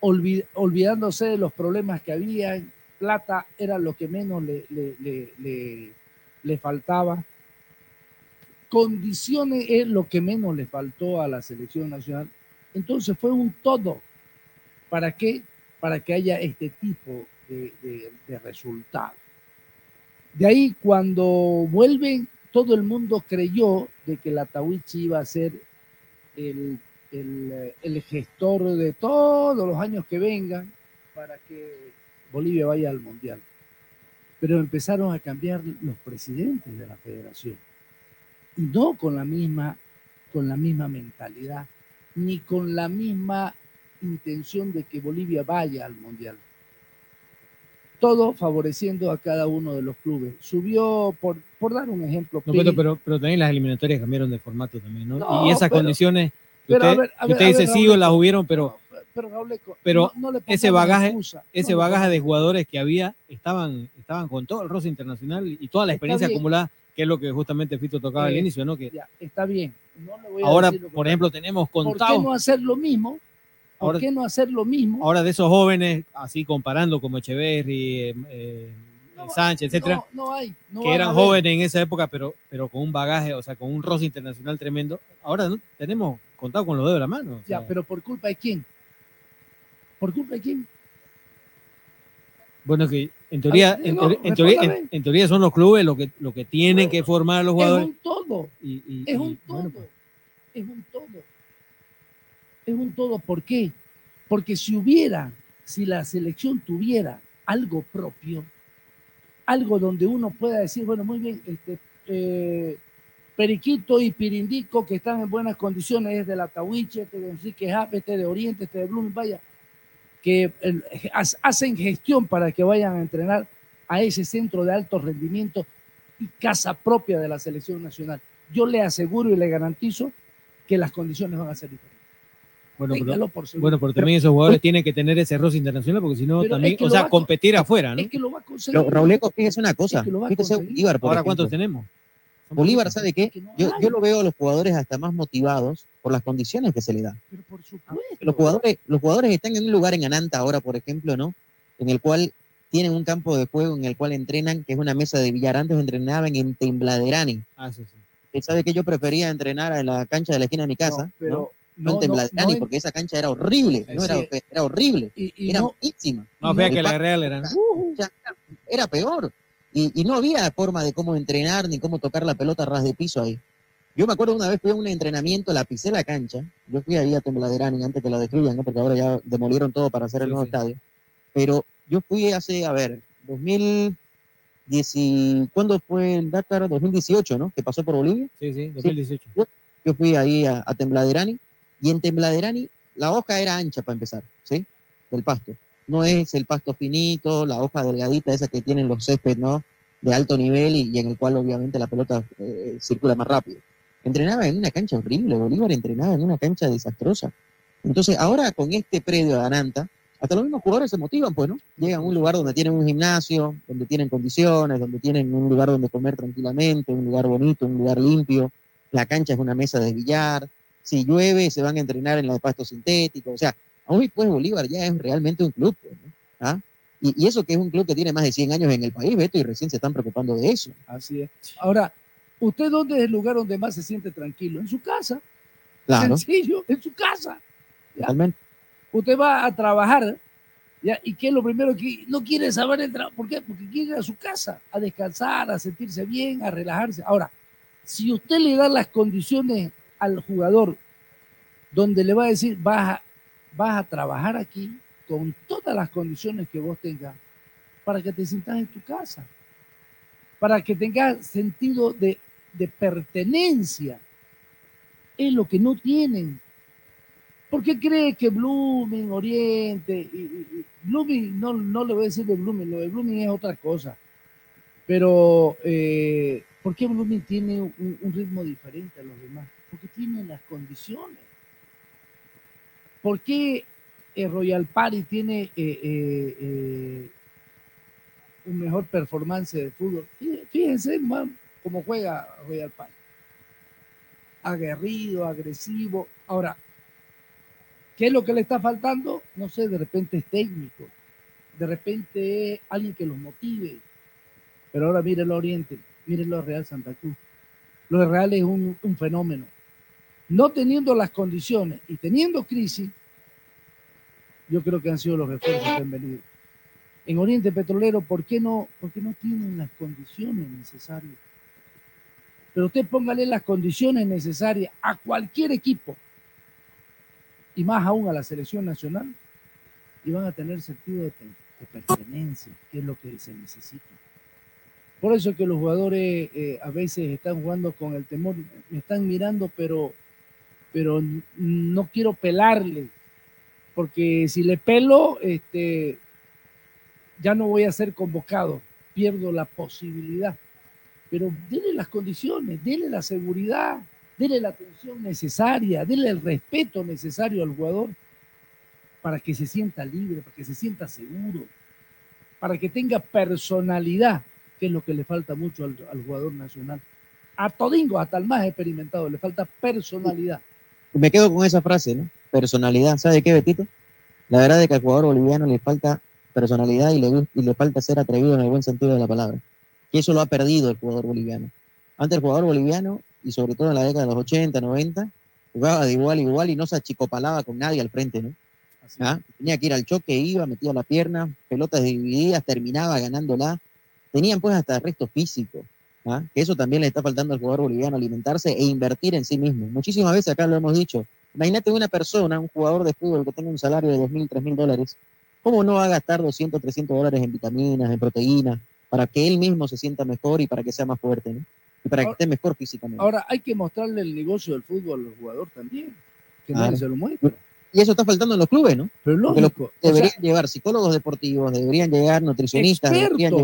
olvid- olvidándose de los problemas que había. Plata era lo que menos le, le- le- le- le faltaba. Condiciones es lo que menos le faltó a la selección nacional. Entonces fue un todo. ¿Para qué? Para que haya este tipo de, de- de resultados. De ahí, cuando vuelven, todo el mundo creyó de que la Tawichi iba a ser el, el, eh, el gestor de todos los años que vengan para que Bolivia vaya al Mundial. Pero empezaron a cambiar los presidentes de la federación. Y no con la misma, con la misma mentalidad, ni con la misma intención de que Bolivia vaya al Mundial. Todo favoreciendo a cada uno de los clubes. Subió, por, por dar un ejemplo, No, pero, pero, pero también las eliminatorias cambiaron de formato también, ¿no? No, y esas pero- condiciones que a usted, ver, a ver, usted a dice ver, sí o las hubieron, pero, pero Gauleco, pero no- no le ese bagaje, excusa, ese bagaje de jugadores que había estaban, estaban con todo el roce internacional y toda la experiencia acumulada, que es lo que justamente Fito tocaba al Eh, inicio, ¿no? Que ya, está bien. Le voy a ahora, por ejemplo, tenemos ¿Por qué contados. no hacer lo mismo? ¿Por Ahora- qué no hacer lo mismo? Ahora de esos jóvenes, así comparando como Echeverry, eh, eh, Sánchez, etcétera, No, no hay. no que eran jóvenes en esa época, pero, pero con un bagaje, o sea, con un roce internacional tremendo. Ahora ¿no? tenemos contado con los dedos de la mano. o sea, Ya, pero ¿por culpa de quién? ¿Por culpa de quién? Bueno, que en teoría, ver, en, no, teoría, en teoría- respóndame. en- en teoría son los clubes lo que, lo que tienen que formar a los Es jugadores. un todo. Y, y- Es y, un todo. bueno, pues, Es un todo. Es un todo. ¿Por qué? Porque si hubiera, si la selección tuviera algo propio, algo donde uno pueda decir, bueno, muy bien, este, eh, Periquito y Pirindico, que están en buenas condiciones, es de la Tahuiche, este de Enrique Jape, este de Oriente, este de Bloom, vaya, que hacen gestión para que vayan a entrenar a ese centro de alto rendimiento y casa propia de la selección nacional. Yo le aseguro y le garantizo que las condiciones van a ser diferentes. Bueno, pero, por bueno, pero también esos jugadores tienen que tener ese roce internacional porque si no, Pero también, es que o lo sea, va a- competir afuera, ¿no? Es que lo va a conseguir. Lo- Rauleco, fíjese una cosa. que lo va a Fíjese conseguir. Bolívar, por Ahora, ejemplo. ¿cuántos tenemos? Bolívar, ¿sabe qué? Yo, yo lo veo a los jugadores hasta más motivados por las condiciones que se le dan. Pero por supuesto. Los jugadores, los jugadores están en un lugar en Ananta ahora, por ejemplo, ¿no? En el cual tienen un campo de juego en el cual entrenan, que es una mesa de billar. Antes entrenaban en Tembladerani. Ah, sí, sí. Que sabe que yo prefería entrenar en la cancha de la esquina de mi casa, pero ¿no? No, no, en no, porque esa cancha era horrible, no era, Sí. era horrible, Y, y era no, malísima. No, fea que la Real era. ya, era peor. Y, y no había forma de cómo entrenar ni cómo tocar la pelota a ras de piso ahí. Yo me acuerdo una vez fui a un entrenamiento, la pisé la cancha. Yo fui ahí a Tembladerani antes que la destruyan, ¿no? porque ahora ya demolieron todo para hacer el Sí, nuevo sí. estadio. Pero yo fui hace, a ver, 2010, y- ¿cuándo fue el Dakar? 2018, ¿no? Que pasó por Bolivia. Sí, sí, 2018. Yo, yo fui ahí a, a Tembladerani y en Tembladerani la hoja era ancha para empezar, ¿sí? Del pasto. No es el pasto finito, la hoja delgadita esa que tienen los césped, ¿no? De alto nivel y, y en el cual obviamente la pelota eh, circula más rápido. Entrenaba en una cancha horrible, Bolívar entrenaba en una cancha desastrosa. Entonces ahora con este predio de Ananta, hasta los mismos jugadores se motivan, pues, ¿no? Llegan a un lugar donde tienen un gimnasio, donde tienen condiciones, donde tienen un lugar donde comer tranquilamente, un lugar bonito, un lugar limpio, la cancha es una mesa de billar, si llueve se van a entrenar en la de pasto sintético, o sea, hoy pues Bolívar ya es realmente un club, pues, ¿no? ¿Ah? Y, y eso que es un club que tiene más de 100 años en el país, Beto, y recién se están preocupando de eso. Así es. Ahora, ¿usted dónde es el lugar donde más se siente tranquilo? En su casa. Claro, Sencillo, en su casa. ¿ya? totalmente. Usted va a trabajar, ¿ya? ¿Y qué es lo primero que no quiere saber el trabajo? ¿Por qué? Porque quiere ir a su casa, a descansar, a sentirse bien, a relajarse. Ahora, si usted le da las condiciones al jugador donde le va a decir, vas a, trabajar aquí con todas las condiciones que vos tengas para que te sientas en tu casa, para que tengas sentido de, pertenencia. Es lo que no tienen. ¿Por qué cree que Blooming, Oriente, y, Blooming, no, no le voy a decir de Blooming, lo de Blooming es otra cosa, pero eh, ¿por qué Blooming tiene un ritmo diferente a los demás? Porque tiene las condiciones. ¿Por qué eh, Royal Party tiene eh, eh, eh, un mejor performance de fútbol? Fí- Fíjense, hermano, cómo juega Royal Party. Aguerrido, agresivo. Ahora, ¿qué es lo que le está faltando? No sé, de repente es técnico, de repente es alguien que los motive. Pero ahora miren lo Oriente, miren lo Real Santa Cruz. Lo Real es un fenómeno. No teniendo las condiciones y teniendo crisis, yo creo que han sido los refuerzos que han venido. En Oriente Petrolero, ¿por qué no? Porque no tienen las condiciones necesarias. Pero usted póngale las condiciones necesarias a cualquier equipo, y más aún a la selección nacional, y van a tener sentido de, pe- de pertenencia, que es lo que se necesita. Por eso es que los jugadores eh, a veces están jugando con el temor, me están mirando, pero, pero no quiero pelarle, porque si le pelo, este, ya no voy a ser convocado, pierdo la posibilidad. Pero dele las condiciones, dele la seguridad, dele la atención necesaria, dele el respeto necesario al jugador para que se sienta libre, para que se sienta seguro, para que tenga personalidad, que es lo que le falta mucho al, al jugador nacional. A Todingo, hasta el más experimentado, le falta personalidad. Me quedo con esa frase, ¿no? Personalidad. ¿Sabe qué, Betito? La verdad es que al jugador boliviano le falta personalidad y le, y le falta ser atrevido en el buen sentido de la palabra. Y eso lo ha perdido el jugador boliviano. Antes el jugador boliviano, y sobre todo en la década de los 80, 90, jugaba de igual a igual y no se achicopalaba con nadie al frente, ¿no? ¿Ah? Tenía que ir al choque, iba, metía la pierna, pelotas divididas, terminaba ganándola. Tenían pues hasta resto físico, ¿ah? que eso también le está faltando al jugador boliviano, alimentarse e invertir en sí mismo. Muchísimas veces acá lo hemos dicho. Imagínate una persona, un jugador de fútbol que tenga un salario de 2.000, 3.000 dólares, ¿cómo no va a gastar 200, 300 dólares en vitaminas, en proteínas, para que él mismo se sienta mejor y para que sea más fuerte, ¿no? Y para que esté mejor físicamente. Ahora hay que mostrarle el negocio del fútbol al jugador también, que nadie se lo muestra. Y eso está faltando en los clubes, ¿no? Pero los lógico, clubes o sea- deberían llevar psicólogos deportivos, deberían llegar nutricionistas, deberían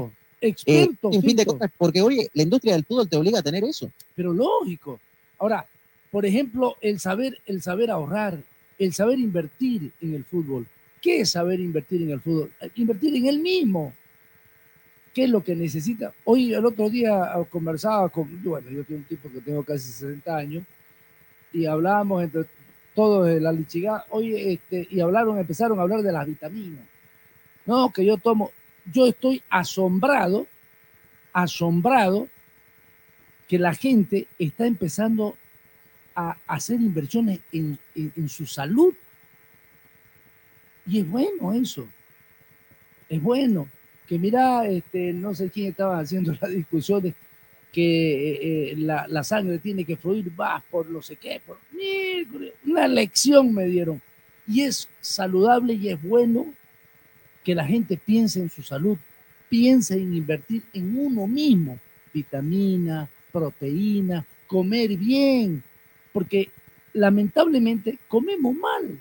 Experto, eh, experto, en fin de cosas, porque hoy la industria del fútbol te obliga a tener eso. pero lógico. Ahora, por ejemplo, el saber, el saber ahorrar, el saber invertir en el fútbol. ¿Qué es saber invertir en el fútbol? Invertir en él mismo. ¿Qué es lo que necesita? Hoy, el otro día conversaba con, bueno, yo tengo un tipo que tengo casi 60 años, y hablábamos entre todos de la lichigá, hoy, este, y hablaron, empezaron a hablar de las vitaminas. No, que yo tomo, yo estoy asombrado, asombrado que la gente está empezando a hacer inversiones en, su salud. Y es bueno eso. Es bueno. Que mira, este, no sé quién estaba haciendo la discusión de que eh, eh, la, sangre tiene que fluir más por no sé qué. Por, una lección me dieron. Y es saludable y es bueno que la gente piense en su salud, piense en invertir en uno mismo, vitamina, proteína, comer bien, porque lamentablemente comemos mal.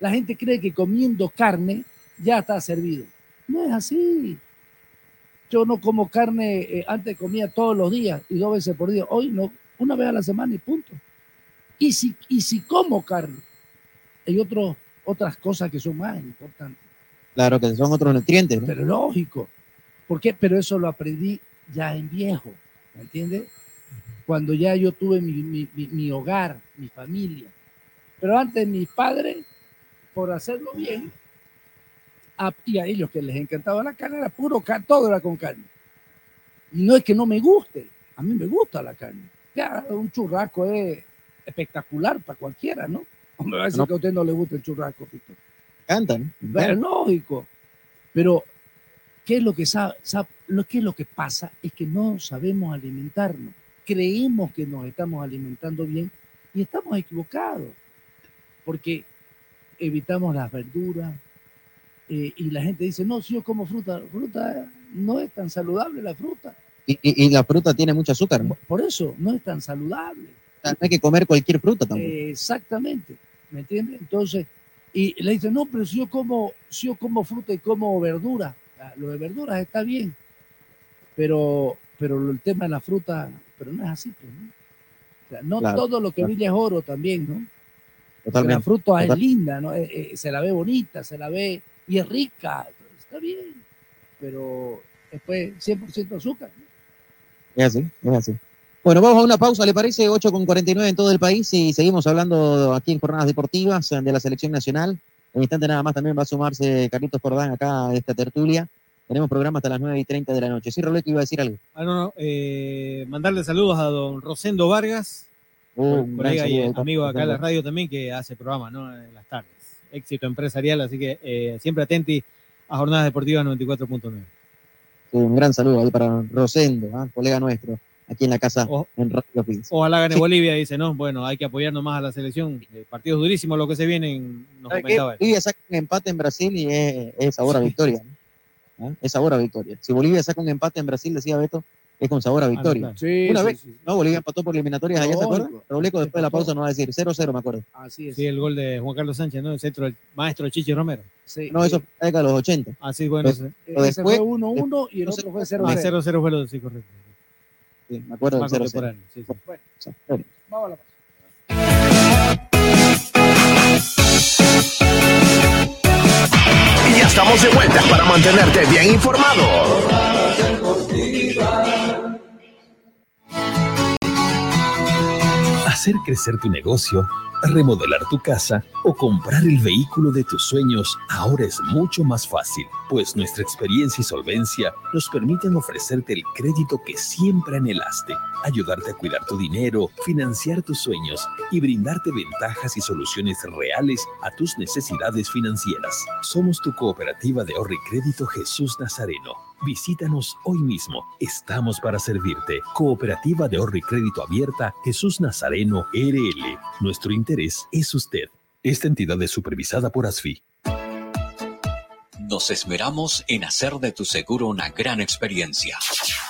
La gente cree que comiendo carne ya está servido. No es así. Yo no como carne, eh, antes comía todos los días y dos veces por día. Hoy no, una vez a la semana y punto. Y si, y si como carne, hay otros otras cosas que son más importantes. Claro, que son otros nutrientes. Pero lógico. ¿Por qué? Pero eso lo aprendí ya en viejo. ¿Me entiendes? Cuando ya yo tuve mi, hogar, mi familia. Pero antes mis padres, por hacerlo bien, a, y a ellos que les encantaba la carne, era puro carne, todo era con carne. Y no es que no me guste, a mí me gusta la carne. Ya, un churrasco es espectacular para cualquiera, ¿no? O me va a decir que a usted no le gusta el churrasco, Pito. Cantan. Es lógico. Pero, ¿qué es lo que sabe, lo que es lo que pasa? Es que no sabemos alimentarnos. Creemos que nos estamos alimentando bien y estamos equivocados. Porque evitamos las verduras, eh, y la gente dice, no, si yo como fruta, fruta no es tan saludable la fruta. Y, la fruta tiene mucho azúcar. Por eso, no es tan saludable. no hay que comer cualquier fruta tampoco. exactamente, ¿me entiendes? Entonces, y le dice, no, pero si yo como, si yo como fruta y como verdura, ah, lo de verduras está bien, pero, pero el tema de la fruta, pero no es así, pues, ¿no? O sea, no todo lo que brilla es oro también, ¿no? Totalmente. la fruta es linda, ¿no? Eh, eh, se la ve bonita, se la ve y es rica, está bien, pero después 100% azúcar. Es así, es así. Bueno, vamos a una pausa, ¿le parece? 8 con 49 en todo el país y seguimos hablando aquí en Jornadas Deportivas de la Selección Nacional. En instante nada más también va a sumarse Carlitos Cordán acá a esta tertulia. Tenemos programa hasta las 9 y 30 de la noche. Sí, Roleto iba a decir algo. Ah, no, no. Eh, mandarle saludos a don Rosendo Vargas, uh, por, ahí amigo acá en la radio también que hace programa, ¿no? En las tardes éxito empresarial, así que eh, siempre atenti a Jornadas Deportivas 94.9. un gran saludo ahí para Rosendo, ¿ah? colega nuestro, aquí en la casa en Radio Pins. Ojalá gane Bolivia, dice, ¿no? Bueno, hay que apoyarnos más a la selección. Eh, partidos durísimos lo que se vienen, nos comentaba. Bolivia saca un empate en Brasil y es, es sabor a victoria. ¿Ah? Es sabor a victoria. Si Bolivia saca un empate en Brasil, decía Beto, es con sabor a victoria. Una vez, ¿no? Bolivia empató por eliminatorias allá, ¿te acuerdas? Robleco después de la pausa nos va a decir 0-0, me acuerdo. Así es. Sí, el gol de Juan Carlos Sánchez, ¿no? El centro del maestro Chichi Romero. Sí, no, eso fue de los 80. Ah, sí, bueno. Pero, después, fue 1-1 y el otro fue 0-0. Ah, 0-0 fue lo sí, correcto. Sí, me acuerdo del 0-0. Sí, sí. Bueno, vamos a la pausa. Y ya estamos de vuelta para mantenerte bien informado. Hacer crecer tu negocio remodelar tu casa o comprar el vehículo de tus sueños ahora es mucho más fácil, pues nuestra experiencia y solvencia nos permiten ofrecerte el crédito que siempre anhelaste, ayudarte a cuidar tu dinero, financiar tus sueños y brindarte ventajas y soluciones reales a tus necesidades financieras. Somos tu cooperativa de ahorro y crédito Jesús Nazareno. Visítanos hoy mismo. Estamos para servirte. Cooperativa de ahorro y crédito abierta Jesús Nazareno RL. Nuestro es usted. Esta entidad es supervisada por ASFI. Nos esmeramos en hacer de tu seguro una gran experiencia.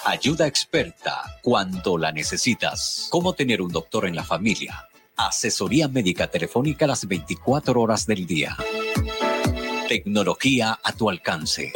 Ayuda experta cuando la necesitas. Cómo tener un doctor en la familia. Asesoría médica telefónica las 24 horas del día. Tecnología a tu alcance.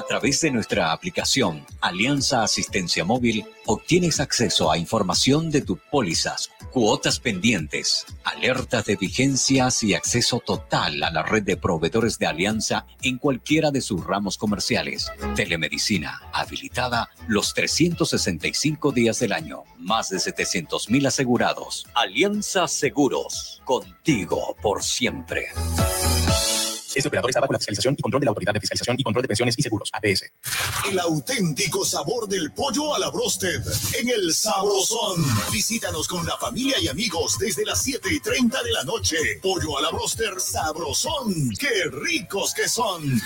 A través de nuestra aplicación Alianza Asistencia Móvil obtienes acceso a información de tus pólizas, cuotas pendientes, alertas de vigencias y acceso total a la red de proveedores de Alianza en cualquiera de sus ramos comerciales. Telemedicina habilitada los 365 días del año. Más de 700 mil asegurados. Alianza Seguros. Contigo por siempre. Este operador está bajo la fiscalización y control de la Autoridad de Fiscalización y Control de Pensiones y Seguros, APS. El auténtico sabor del pollo a la brosted en el Sabrosón. Visítanos con la familia y amigos desde las 7 y 30 de la noche. Pollo a la broster Sabrosón. ¡Qué ricos que son!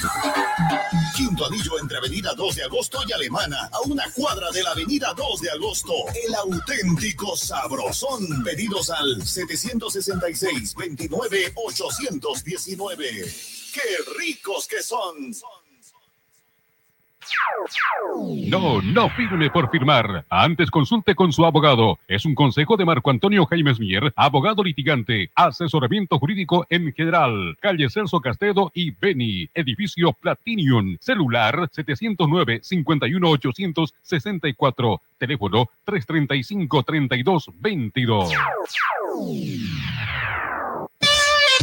Quinto anillo entre Avenida 2 de Agosto y Alemana, a una cuadra de la Avenida 2 de Agosto. El auténtico Sabrosón. Pedidos al 766 29 819. ¡Qué ricos que son! No, no firme por firmar. Antes consulte con su abogado. Es un consejo de Marco Antonio Jaimes Mier, abogado litigante, asesoramiento jurídico en general. Calle Celso Castedo y Beni, edificio Platinium, celular 709-51864, teléfono 335-3222.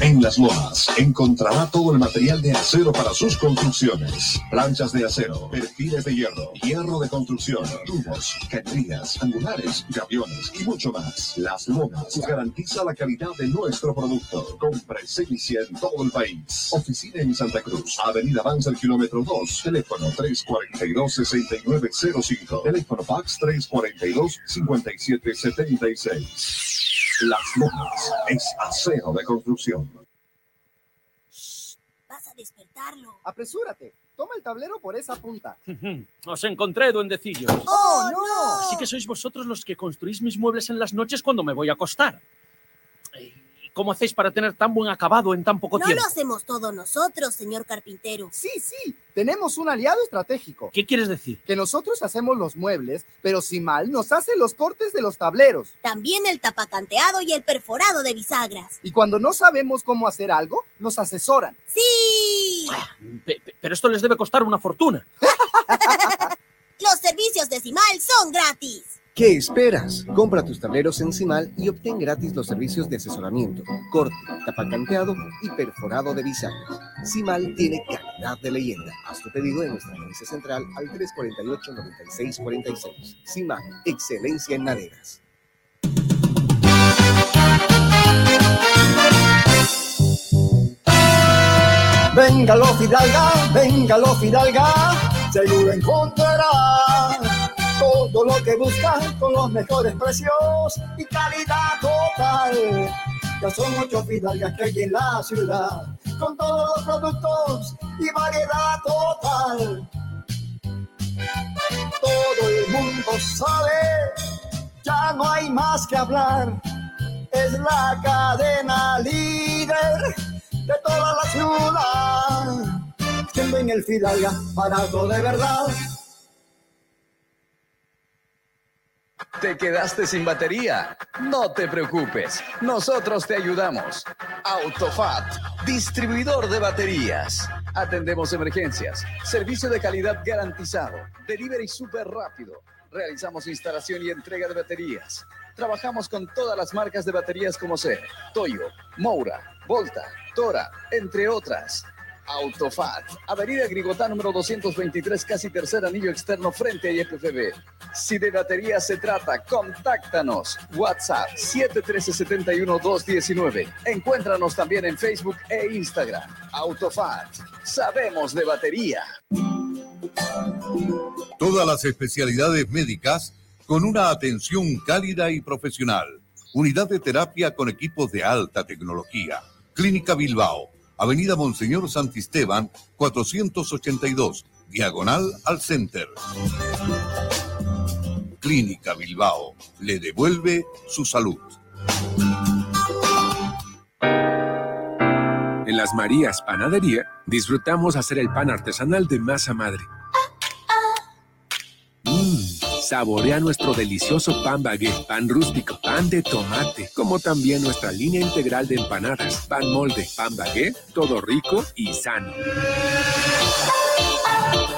En Las Lomas encontrará todo el material de acero para sus construcciones. Planchas de acero, perfiles de hierro, hierro de construcción, tubos, cañerías, angulares, gaviones y mucho más. Las Lomas garantiza la calidad de nuestro producto. Con presencia en todo el país. Oficina en Santa Cruz. Avenida Avanza el kilómetro 2. Teléfono 342-6905. Teléfono fax 342-5776. Las Lomas es acero de construcción. Vas a despertarlo. Apresúrate. Toma el tablero por esa punta. Os encontré, duendecillos. ¡Oh, no! Así que sois vosotros los que construís mis muebles en las noches cuando me voy a acostar. ¿Y cómo hacéis para tener tan buen acabado en tan poco No tiempo? lo hacemos todos nosotros, señor carpintero. Sí, sí. Tenemos un aliado estratégico. ¿Qué quieres decir? Que nosotros hacemos los muebles, pero si mal nos hace los cortes de los tableros. También el tapacanteado y el perforado de bisagras. Y cuando no sabemos cómo hacer algo, nos asesoran. ¡Sí! Pe- Pero esto les debe costar una fortuna. Los servicios de Cimal son gratis. ¿Qué esperas? Compra tus tableros en Cimal y obtén gratis los servicios de asesoramiento, corte, tapacanteado y perforado de bisagras. Cimal tiene calidad de leyenda. Haz tu pedido en nuestra agencia central al 348-9646. Cimal, excelencia en maderas. Venga lo Fidalga, venga lo Fidalga, seguro encontrará todo lo que busca con los mejores precios y calidad total. Ya son ocho Fidalgas que hay en la ciudad, con todos los productos y variedad total. Todo el mundo sabe, ya no hay más que hablar, es la cadena líder de toda la ciudad. Siendo en el Fidalga, barato de verdad. ¿Te quedaste sin batería? No te preocupes, nosotros te ayudamos. Autofat, distribuidor de baterías. Atendemos emergencias, servicio de calidad garantizado, delivery súper rápido. Realizamos instalación y entrega de baterías. Trabajamos con todas las marcas de baterías como ser Toyo, Moura, Volta, Tora, entre otras. Autofat, Avenida Grigotá número 223, casi tercer anillo externo frente a IFFB. Si de batería se trata, contáctanos. WhatsApp 713-71-219. Encuéntranos también en Facebook e Instagram. Autofat, sabemos de batería. Todas las especialidades médicas con una atención cálida y profesional. Unidad de terapia con equipos de alta tecnología. Clínica Bilbao, Avenida Monseñor Santisteban, 482, diagonal al Center. Clínica Bilbao le devuelve su salud. En las Marías Panadería disfrutamos hacer el pan artesanal de masa madre. Mmm, saborea nuestro delicioso pan baguette, pan rústico, pan de tomate, como también nuestra línea integral de empanadas, pan molde, pan baguette, todo rico y sano.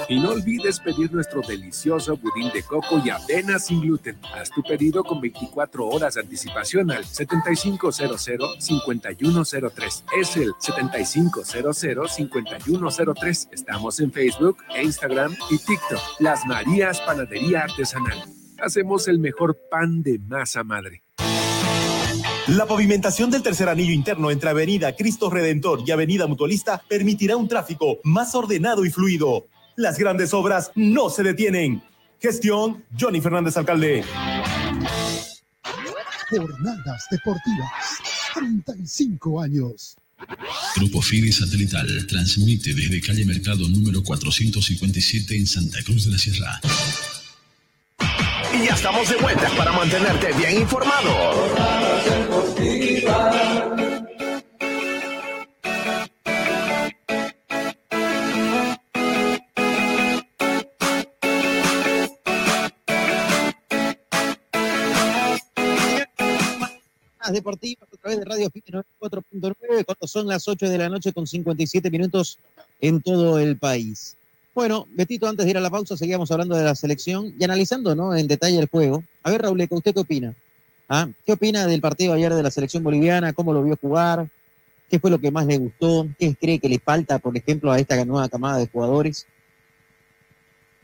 Y no olvides pedir nuestro delicioso budín de coco y avena sin gluten. Haz tu pedido con 24 horas de anticipación al 7500-5103. Es el 7500-5103. Estamos en Facebook, Instagram y TikTok. Las Marías Panadería Artesanal. Hacemos el mejor pan de masa madre. La pavimentación del tercer anillo interno entre Avenida Cristo Redentor y Avenida Mutualista permitirá un tráfico más ordenado y fluido. Las grandes obras no se detienen. Gestión Johnny Fernández Alcalde. Jornadas deportivas. 35 años. Grupo Fide Satelital transmite desde calle Mercado número 457 en Santa Cruz de la Sierra. Y ya estamos de vuelta para mantenerte bien informado. Deportivas a través de Radio Fit 94.9 cuando son las 8 de la noche con 57 minutos en todo el país. Bueno, Betito, antes de ir a la pausa, seguíamos hablando de la selección y analizando ¿no? en detalle el juego. A ver, Raúl, ¿usted qué opina? ¿Ah? ¿Qué opina del partido ayer de la selección boliviana? ¿Cómo lo vio jugar? ¿Qué fue lo que más le gustó? ¿Qué cree que le falta, por ejemplo, a esta nueva camada de jugadores?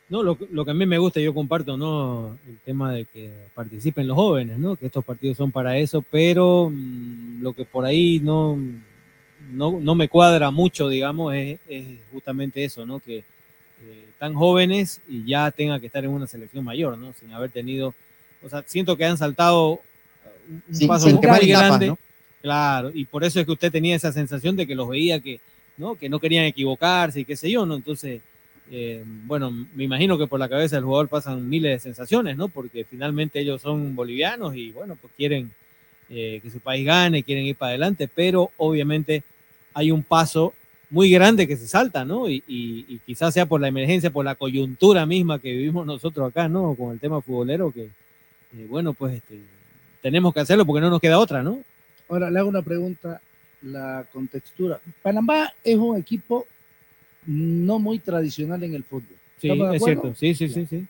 No, lo, lo, que a mí me gusta, yo comparto, ¿no? El tema de que participen los jóvenes, ¿no? Que estos partidos son para eso, pero mmm, lo que por ahí no, no, no, me cuadra mucho, digamos, es, es justamente eso, ¿no? Que eh, tan jóvenes y ya tenga que estar en una selección mayor, ¿no? Sin haber tenido, o sea, siento que han saltado un, un Sí, paso muy etapas, grande. ¿no? Claro, y por eso es que usted tenía esa sensación de que los veía que, ¿no? Que no querían equivocarse y qué sé yo, ¿no? Entonces, eh, bueno, me imagino que por la cabeza del jugador pasan miles de sensaciones, ¿no? Porque finalmente ellos son bolivianos y bueno, pues quieren eh, que su país gane, quieren ir para adelante, pero obviamente hay un paso muy grande que se salta, ¿no? Y, quizás sea por la emergencia, por la coyuntura misma que vivimos nosotros acá, ¿no? Con el tema futbolero, que, eh, bueno, pues este, tenemos que hacerlo porque no nos queda otra, ¿no? Ahora le hago una pregunta, la contextura. Panamá es un equipo no muy tradicional en el fútbol. Sí, ¿Estamos de es cierto, sí, sí, sí, sí.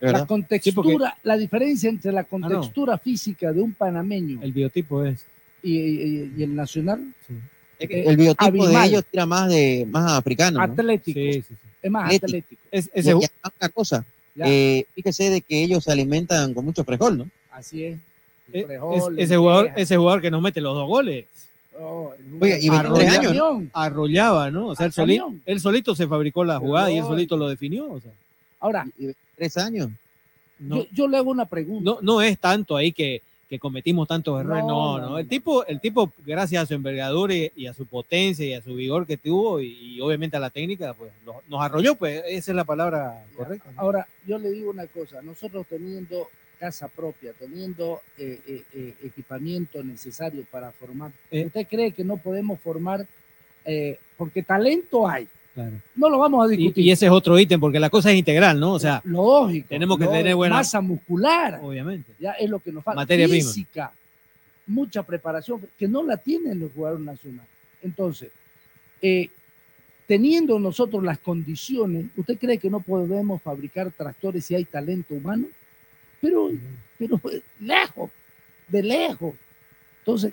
La contextura, Sí, porque la diferencia entre la contextura física de un panameño el biotipo es. y, y- y el nacional Es que Eh, el biotipo de ellos tira más de más africano. ¿no? atlético. Es más Atlético. atlético. Es, Y- y además una cosa, eh, fíjese de que ellos se alimentan con mucho frijol, ¿no? Así es. Es- Frejol, ese, jugador, ese jugador que nos mete los dos goles. Oh, Oiga, y 23 Arrolla- años, ¿no? Arrollaba, ¿no? O sea, él solito, camión. él solito se fabricó la jugada y él solito lo definió. O sea, Ahora, Tres años. no, yo, yo le hago una pregunta. no, no es tanto ahí que, que cometimos tantos errores, no, No, El tipo, el tipo, gracias a su envergadura y, y a su potencia y a su vigor que tuvo y, y obviamente a la técnica, pues lo- nos arrolló, pues esa es la palabra correcta. ¿no? Ahora, yo le digo una cosa, nosotros teniendo casa propia, teniendo eh, eh, eh, equipamiento necesario para formar. ¿usted cree que no podemos formar? eh, porque talento hay, Claro. no lo vamos a discutir. y ese es otro ítem, porque la cosa es integral, ¿no? O sea, lógico. tenemos que lógico, tener buena- masa muscular, obviamente. ya es lo que nos falta. Materia prima. Física, mucha preparación, que no la tienen los jugadores nacionales. Entonces, eh, teniendo nosotros las condiciones, ¿usted cree que no podemos fabricar tractores si hay talento humano? Pero, pero lejos, de lejos. Entonces,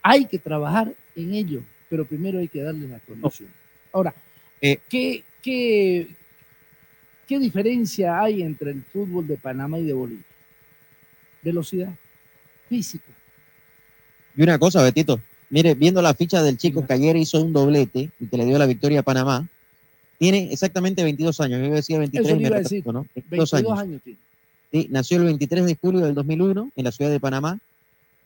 hay que trabajar en ello, pero primero hay que darle la condición. Ahora, Eh, ¿qué, qué, ¿qué diferencia hay entre el fútbol de Panamá y de Bolivia? Velocidad, física. Y una cosa, Betito, mire, viendo la ficha del chico que ayer hizo un doblete y que le dio la victoria a Panamá, tiene exactamente 22 años. Yo decía 23 Eso y le me retracto, ¿no? 22 22 años. años tiene. Sí, nació el 23 de julio del 2001 en la ciudad de Panamá.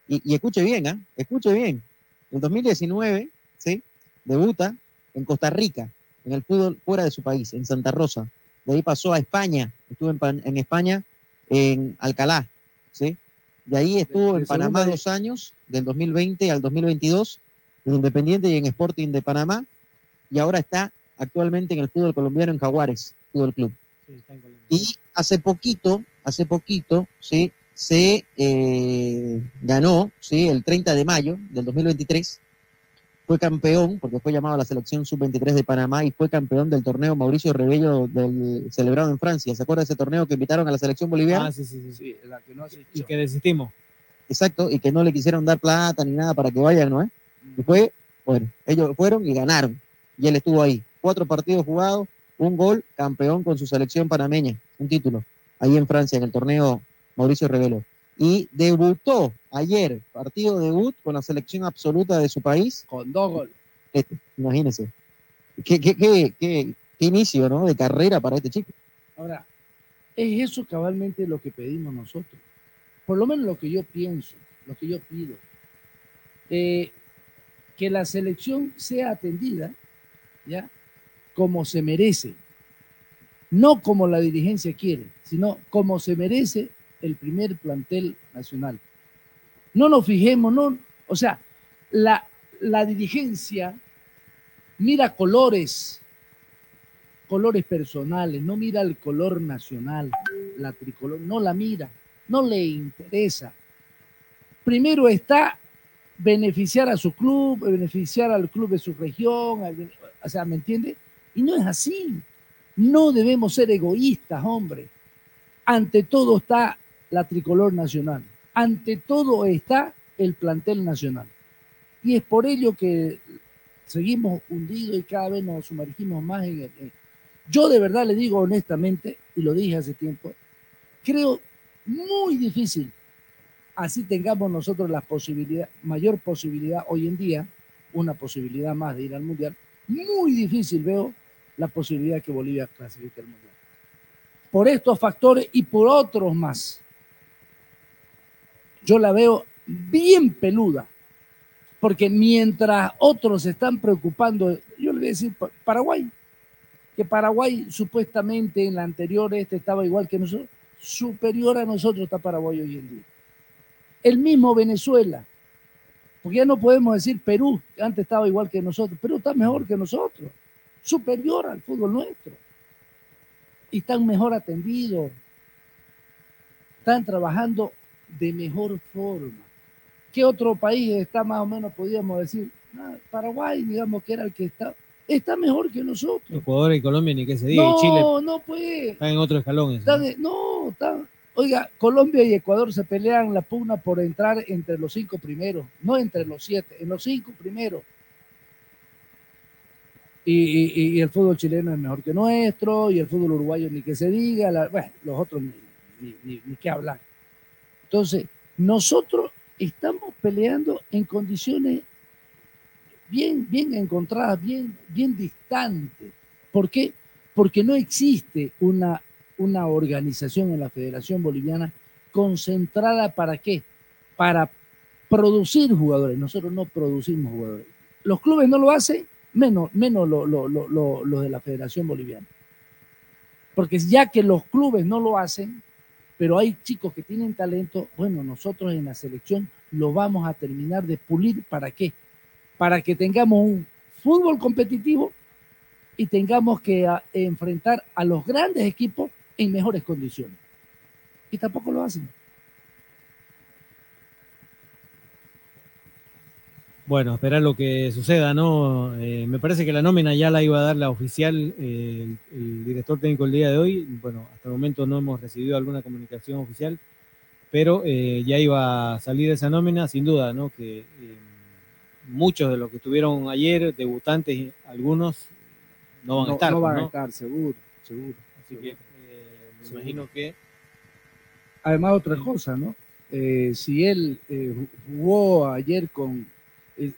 Y, y escuche bien, ¿ah? Escuche bien. En 2019, ¿sí? Debuta en Costa Rica, en el fútbol fuera de su país, en Santa Rosa. De ahí pasó a España. Estuvo en, en España, en Alcalá, ¿sí? De ahí estuvo de en Panamá segunda dos años, del 2020 al 2022, en Independiente y en Sporting de Panamá. Y ahora está actualmente en el fútbol colombiano en Jaguares, Fútbol Club. Y hace poquito, hace poquito, sí, se eh, ganó, sí, el 30 de mayo del 2023, fue campeón, porque fue llamado a la selección sub-23 de Panamá y fue campeón del torneo Mauricio Rebello del, celebrado en Francia. ¿Se acuerda de ese torneo que invitaron a la selección boliviana? Ah, sí, sí, sí. la que no y que desistimos. Exacto, y que no le quisieron dar plata ni nada para que vayan, ¿no? Y fue, bueno, ellos fueron y ganaron. Y él estuvo ahí. Cuatro partidos jugados, un gol, campeón con su selección panameña, un título, ahí en Francia, en el torneo Mauricio Rebelo y debutó ayer, partido debut con la selección absoluta de su país. Con dos goles. Este, imagínense. Qué, qué, qué, qué, inicio ¿no? de carrera para este chico. Ahora, es eso cabalmente lo que pedimos nosotros. Por lo menos lo que yo pienso, lo que yo pido. Eh, que la selección sea atendida, ¿ya? Como se merece. No como la dirigencia quiere, sino como se merece el primer plantel nacional. No nos fijemos, no, o sea, la, dirigencia mira colores, colores personales, no mira el color nacional, la tricolor, no la mira, no le interesa. Primero está beneficiar a su club, beneficiar al club de su región, o sea, ¿me entiende? Y no es así. No debemos ser egoístas, hombre. Ante todo está la tricolor nacional. Ante todo está el plantel nacional. Y es por ello que seguimos hundidos y cada vez nos sumergimos más en el... Yo de verdad le digo honestamente, y lo dije hace tiempo, creo muy difícil, así tengamos nosotros la posibilidad, mayor posibilidad hoy en día, una posibilidad más de ir al Mundial, muy difícil veo la posibilidad que Bolivia clasifique al Mundial. Por estos factores y por otros más yo la veo bien peluda, porque mientras otros se están preocupando, yo le voy a decir Paraguay, que Paraguay supuestamente en la anterior este estaba igual que nosotros, superior a nosotros está Paraguay hoy en día. El mismo Venezuela, porque ya no podemos decir Perú, que antes estaba igual que nosotros, Perú está mejor que nosotros, superior al fútbol nuestro. Y están mejor atendidos, están trabajando de mejor forma. ¿Qué otro país está más o menos, podríamos decir? Ah, Paraguay, digamos que era el que está, está mejor que nosotros. Ecuador y Colombia, ni qué se diga. No, Chile no puede. Están en otro escalón. no, Oiga, Colombia y Ecuador se pelean la pugna por entrar entre los cinco primeros, no entre los siete, en los cinco primeros. Y, el fútbol chileno es mejor que nuestro, y el fútbol uruguayo ni que se diga, bueno, los otros ni, ni, ni qué hablar. Entonces, nosotros estamos peleando en condiciones bien, bien encontradas, bien, bien distantes. ¿Por qué? Porque no existe una, una organización en la Federación Boliviana concentrada para qué? Para producir jugadores. Nosotros no producimos jugadores. Los clubes no lo hacen, menos, menos los lo, de la Federación Boliviana. Porque ya que los clubes no lo hacen, pero hay chicos que tienen talento, bueno, nosotros en la selección lo vamos a terminar de pulir, ¿para qué? Para que tengamos un fútbol competitivo y tengamos que ah, enfrentar a los grandes equipos en mejores condiciones. Y tampoco lo hacen. Bueno, esperar lo que suceda, ¿no? Eh, me parece que la nómina ya la iba a dar la oficial eh, el, director técnico el día de hoy. Bueno, hasta el momento no hemos recibido alguna comunicación oficial, pero eh, ya iba a salir esa nómina, sin duda, ¿no? Que muchos de los que estuvieron ayer, debutantes, algunos, no van a estar. No van a estar, seguro, seguro. Así que me imagino que... Además, otra cosa, ¿no? si él jugó ayer con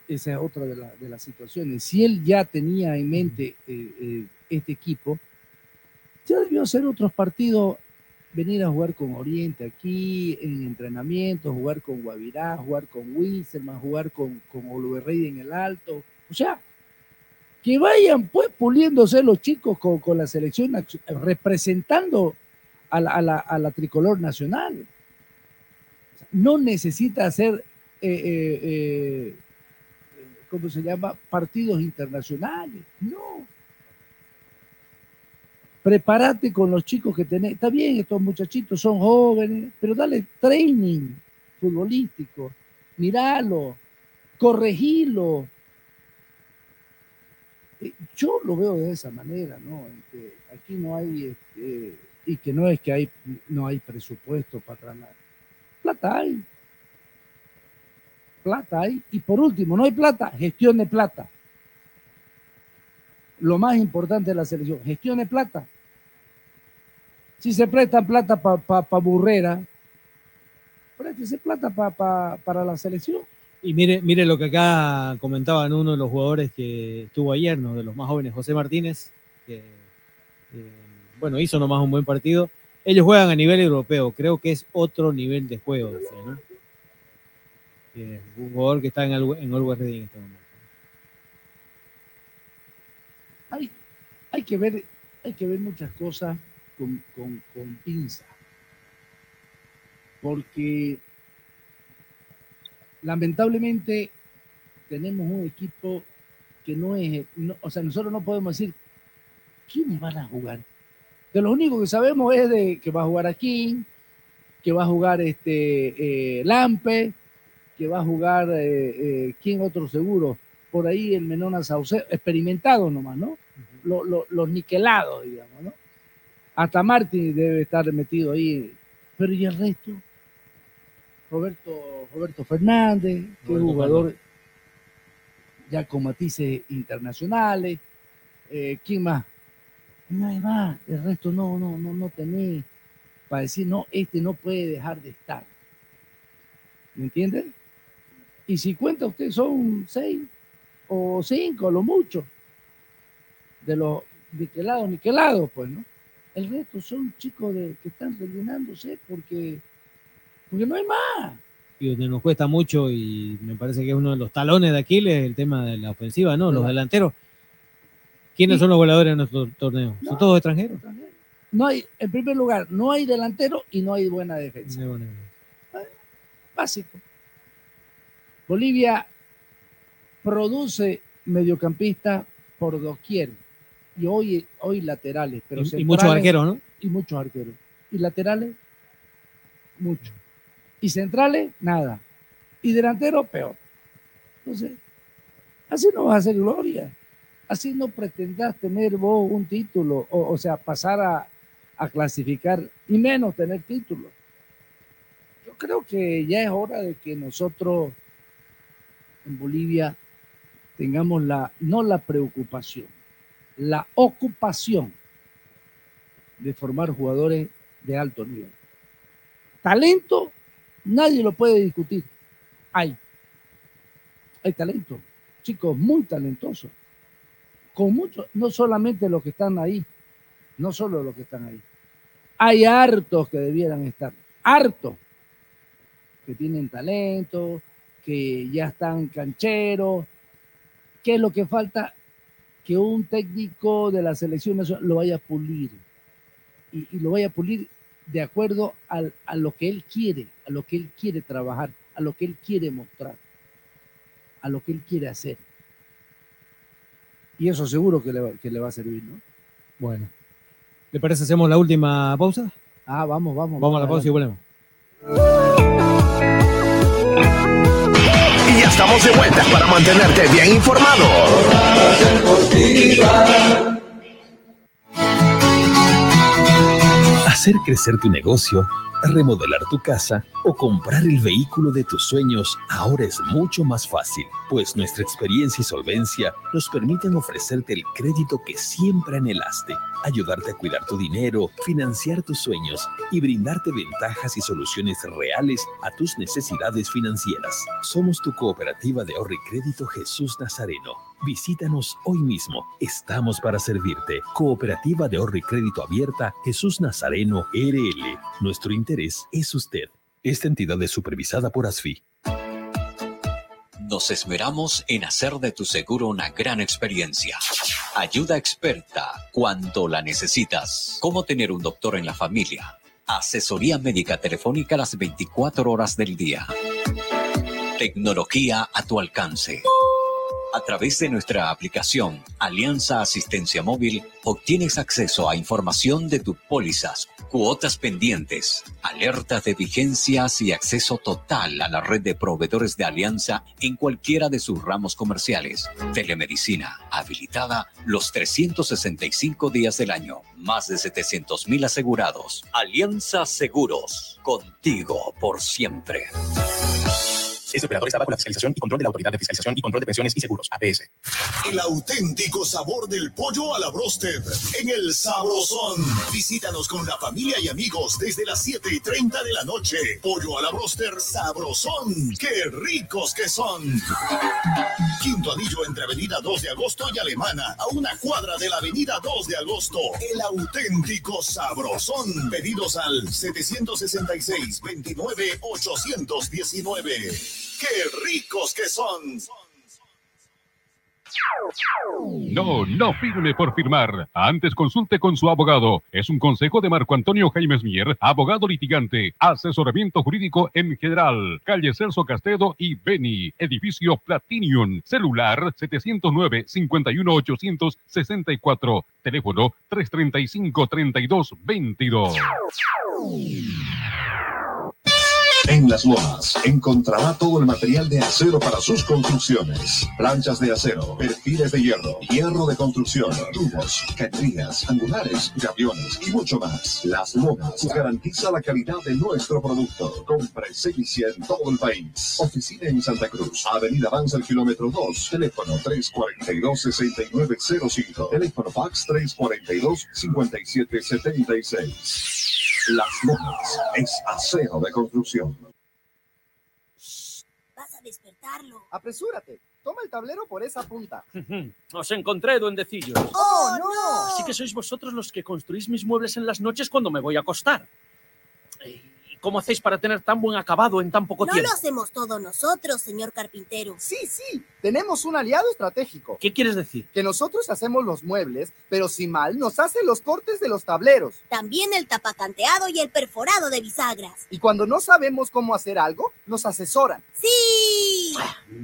esa es otra de, las situaciones. Si él ya tenía en mente eh, eh, este equipo, ya debió hacer otros partidos, venir a jugar con Oriente aquí, en entrenamiento, jugar con Guavirá, jugar con Wilserman, jugar con, con en el alto. O sea, que vayan pues puliéndose los chicos con, la selección, representando a la, tricolor nacional. No necesita hacer eh, ¿cómo se llama? Partidos internacionales. No. Prepárate con los chicos que tenés. Está bien, estos muchachitos son jóvenes, pero dale training futbolístico. Míralo, corregilo. Eh, Yo lo veo de esa manera, ¿no? Este, aquí no hay, este, y que no es que hay, no hay presupuesto para nada. Plata hay. Plata hay. Y por último, no hay plata, gestión de plata. Lo más importante de la selección, gestión de plata. Si se prestan plata para burrera, préstese plata pa- pa- para la selección. Y mire, mire lo que acá comentaban uno de los jugadores que estuvo ayer, ¿no? de los más jóvenes, José Martínez, que eh, bueno, hizo nomás un buen partido. Ellos juegan a nivel europeo, creo que es otro nivel de juego, ¿no? Eh, un jugador que está en, Alwe- en Ready en este momento. hay, hay que ver, hay que ver muchas cosas con, con, con pinza. Porque lamentablemente tenemos un equipo que no es, no- o sea, nosotros no podemos decir quiénes van a jugar. De lo único que sabemos es de que va a jugar aquí, que va a jugar este eh, Lampe, que va a jugar eh, eh, quién otro seguro, por ahí el Menona Saucedo, experimentado nomás, ¿no? Lo- lo- los niquelados, digamos, ¿no? Hasta Martín debe estar metido ahí, pero ¿y el resto? Roberto, Roberto Fernández, que Roberto jugador ya con matices internacionales, eh, ¿quién más? Hay más, el resto no, no, no, no tenés para decir, no, este no puede dejar de estar. ¿Me entienden? Y si cuenta usted, son seis o cinco, lo mucho, de los niquelados, niquelados, pues, ¿no? El resto son chicos de, que están rellenándose porque, porque no hay más. Y donde nos cuesta mucho, y me parece que es uno de los talones de Aquiles, el tema de la ofensiva, ¿no? Los delanteros. ¿Quiénes son los goleadores de nuestro torneo? ¿Son todos extranjeros? No hay, en primer lugar, no hay delantero y no hay buena defensa. Básico. Bolivia produce mediocampistas por doquier y hoy, hoy laterales, pero Y- muchos arqueros, ¿no? Y muchos arqueros. Y laterales, mucho. Y centrales, nada. Y delantero, peor. Entonces, así no vas a hacer gloria. Así no pretendas tener vos un título, o, o sea, pasar a, a clasificar, y menos tener título. Yo creo que ya es hora de que nosotros en Bolivia tengamos la, no la preocupación, la ocupación de formar jugadores de alto nivel. Talento, nadie lo puede discutir. Hay. Hay talento. Chicos muy talentosos. Con mucho, no solamente los que están ahí, no solo los que están ahí. Hay hartos que debieran estar, hartos, que tienen talento, que ya están cancheros. ¿Qué es lo que falta? Que un técnico de la selección nacional lo vaya a pulir. Y, y lo vaya a pulir de acuerdo al- a lo que él quiere, a lo que él quiere trabajar, a lo que él quiere mostrar, a lo que él quiere hacer. Y eso seguro que le, va- que le va a servir, ¿no? Bueno. ¿Le parece hacemos la última pausa? Ah, vamos, vamos. Vamos a la pausa y volvemos. Estamos de vuelta para mantenerte bien informado. Hacer crecer tu negocio, remodelar tu casa o comprar el vehículo de tus sueños ahora es mucho más fácil, pues nuestra experiencia y solvencia nos permiten ofrecerte el crédito que siempre anhelaste, ayudarte a cuidar tu dinero, financiar tus sueños y brindarte ventajas y soluciones reales a tus necesidades financieras. Somos tu cooperativa de ahorro y crédito Jesús Nazareno. Visítanos hoy mismo. Estamos para servirte. Cooperativa de ahorro y crédito abierta Jesús Nazareno RL. Nuestro interés es usted. Esta entidad es supervisada por ASFI. Nos esmeramos en hacer de tu seguro una gran experiencia. Ayuda experta cuando la necesitas. Cómo tener un doctor en la familia. Asesoría médica telefónica las 24 horas del día. Tecnología a tu alcance. A través de nuestra aplicación Alianza Asistencia Móvil, obtienes acceso a información de tus pólizas, cuotas pendientes, alertas de vigencias y acceso total a la red de proveedores de Alianza en cualquiera de sus ramos comerciales. Telemedicina habilitada los 365 días del año. Más de 700 mil asegurados. Alianza Seguros. Contigo por siempre. Este operador está bajo la fiscalización y control de la Autoridad de Fiscalización y Control de Pensiones y Seguros, APS. El auténtico sabor del pollo a la broster en el Sabrosón. Visítanos con la familia y amigos desde las 7 y 30 de la noche. Pollo a la broster Sabrosón. ¡Qué ricos que son! Quinto anillo entre Avenida 2 de Agosto y Alemana, a una cuadra de la Avenida 2 de Agosto. El auténtico Sabrosón. Pedidos al 766 29 819. ¡Qué ricos que son! No, no firme por firmar. Antes consulte con su abogado. Es un consejo de Marco Antonio Jaimes Mier, abogado litigante, asesoramiento jurídico en general. Calle Celso Castedo y Beni, edificio Platinium, celular 709-51864, teléfono 335-3222. En Las Lomas encontrará todo el material de acero para sus construcciones. Planchas de acero, perfiles de hierro, hierro de construcción, tubos, cañerías, angulares, gaviones y mucho más. Las Lomas garantiza la calidad de nuestro producto. Compre y en todo el país. Oficina en Santa Cruz, Avenida Avanza el kilómetro 2, teléfono 342-6905, teléfono fax 342-5776. Las Lomas es acero de construcción. Vas a despertarlo. Apresúrate. Toma el tablero por esa punta. Os encontré, duendecillos. ¡Oh, no! Así que sois vosotros los que construís mis muebles en las noches cuando me voy a acostar. ¿Y cómo hacéis para tener tan buen acabado en tan poco No tiempo? lo hacemos todos nosotros, señor carpintero. Sí, sí. Tenemos un aliado estratégico. ¿Qué quieres decir? Que nosotros hacemos los muebles, pero si mal nos hace los cortes de los tableros. También el tapacanteado y el perforado de bisagras. Y cuando no sabemos cómo hacer algo, nos asesoran. ¡Sí!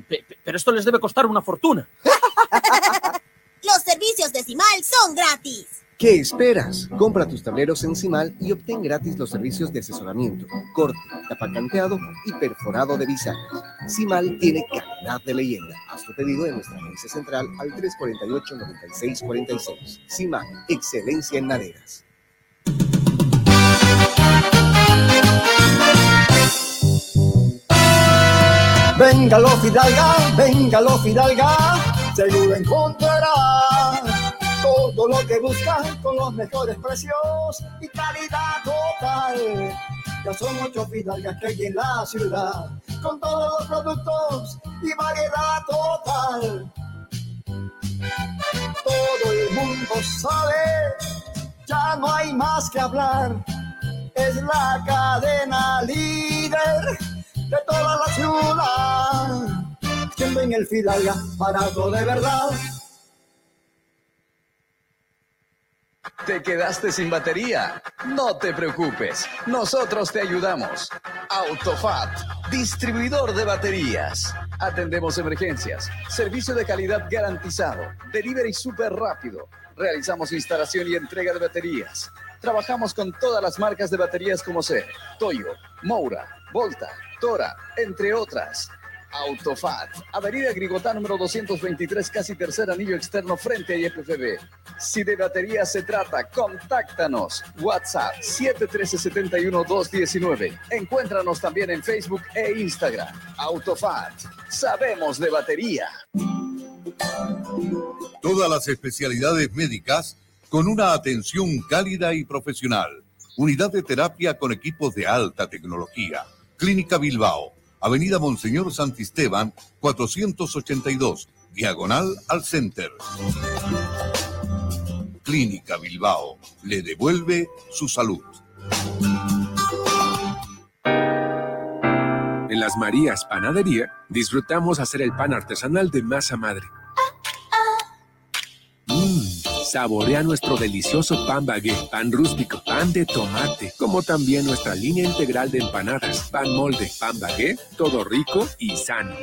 Pe- Pero esto les debe costar una fortuna. Los servicios de Simal son gratis. ¿Qué esperas? Compra tus tableros en Cimal y obtén gratis los servicios de asesoramiento, corte, tapacanteado y perforado de bisagras. Cimal tiene calidad de leyenda. Haz tu pedido en nuestra agencia central al 348-9646. Cimal, excelencia en maderas. Venga lo Fidalga, venga lo Fidalga, seguro encontrará todo lo que busca con los mejores precios y calidad total. Ya son ocho Fidalgas que hay en la ciudad, con todos los productos y variedad total. Todo el mundo sabe, ya no hay más que hablar, es la cadena líder de toda la ciudad. Siempre en el Fidalga, barato de verdad. ¿Te quedaste sin batería? No te preocupes, nosotros te ayudamos. Autofat, distribuidor de baterías. Atendemos emergencias, servicio de calidad garantizado, delivery súper rápido. Realizamos instalación y entrega de baterías. Trabajamos con todas las marcas de baterías como ser Toyo, Moura, Volta, Tora, entre otras. Autofat, Avenida Grigotá número 223, casi tercer anillo externo frente a IFFB. Si de batería se trata, contáctanos. WhatsApp 713-71-219. Encuéntranos también en Facebook e Instagram. Autofat, sabemos de batería. Todas las especialidades médicas con una atención cálida y profesional. Unidad de terapia con equipos de alta tecnología. Clínica Bilbao, Avenida Monseñor Santisteban, 482, diagonal al Center. Clínica Bilbao le devuelve su salud. En las Marías Panadería disfrutamos hacer el pan artesanal de masa madre. Saborea nuestro delicioso pan bagué, pan rústico, pan de tomate, como también nuestra línea integral de empanadas, pan molde, pan bagué, todo rico y sano.